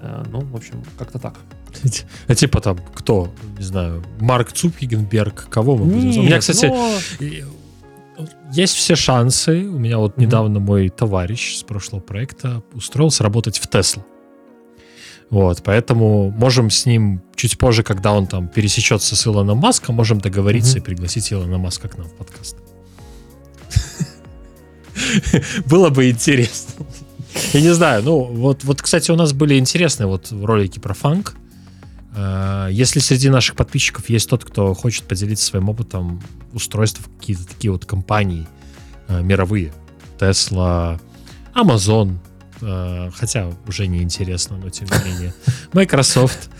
Э, ну, в общем, как-то так. [laughs]
А типа там кто, не знаю, Марк Цупигенберг, кого мы будем? Нет, У меня, кстати, но... есть все шансы. У меня вот mm-hmm. недавно мой товарищ с прошлого проекта устроился работать в Тесла. Вот, поэтому можем с ним чуть позже, когда он там пересечется с Илоном Маском, можем договориться mm-hmm. и пригласить Илона Маска к нам в подкаст. [laughs] [laughs] Было бы интересно. Я не знаю, ну, вот, вот, кстати, у нас были интересные вот ролики про фанк. Э, если среди наших подписчиков есть тот, кто хочет поделиться своим опытом устройств какие-то такие вот компании э, мировые, Tesla, Amazon, хотя уже не интересно, но тем не менее, Microsoft,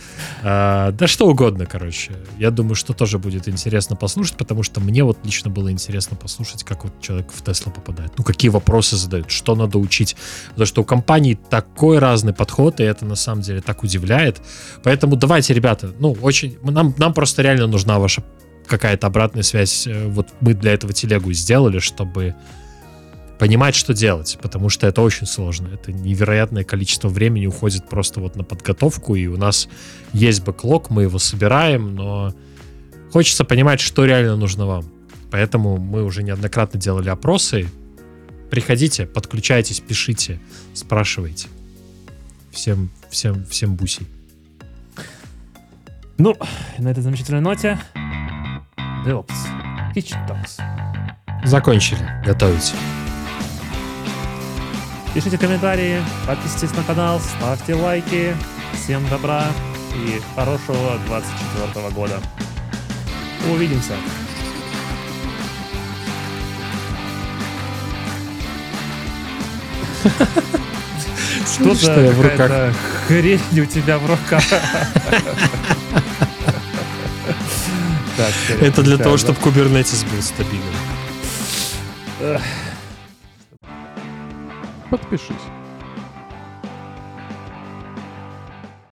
А, да что угодно, короче. Я думаю, что тоже будет интересно послушать, потому что мне вот лично было интересно послушать, как вот человек в Теслу попадает. Ну, какие вопросы задают, что надо учить. Потому что у компаний такой разный подход, и это на самом деле так удивляет. Поэтому давайте, ребята, ну, очень... Нам, нам просто реально нужна ваша какая-то обратная связь. Э, вот мы для этого телегу сделали, чтобы понимать, что делать, потому что это очень сложно. Это невероятное количество времени уходит просто вот на подготовку, и у нас есть бэклог, мы его собираем, но хочется понимать, что реально нужно вам. Поэтому мы уже неоднократно делали опросы. Приходите, подключайтесь, пишите, спрашивайте. Всем, всем, всем бусей.
Ну, на этой замечательной ноте DevOps Kitchen Talks.
Закончили готовить.
Пишите комментарии, подписывайтесь на канал, ставьте лайки. Всем добра и хорошего 24 года. Увидимся. [laughs] Что за в руках? хрень у тебя в руках? [laughs]
Это для того, чтобы Kubernetes был стабилен.
Подпишись.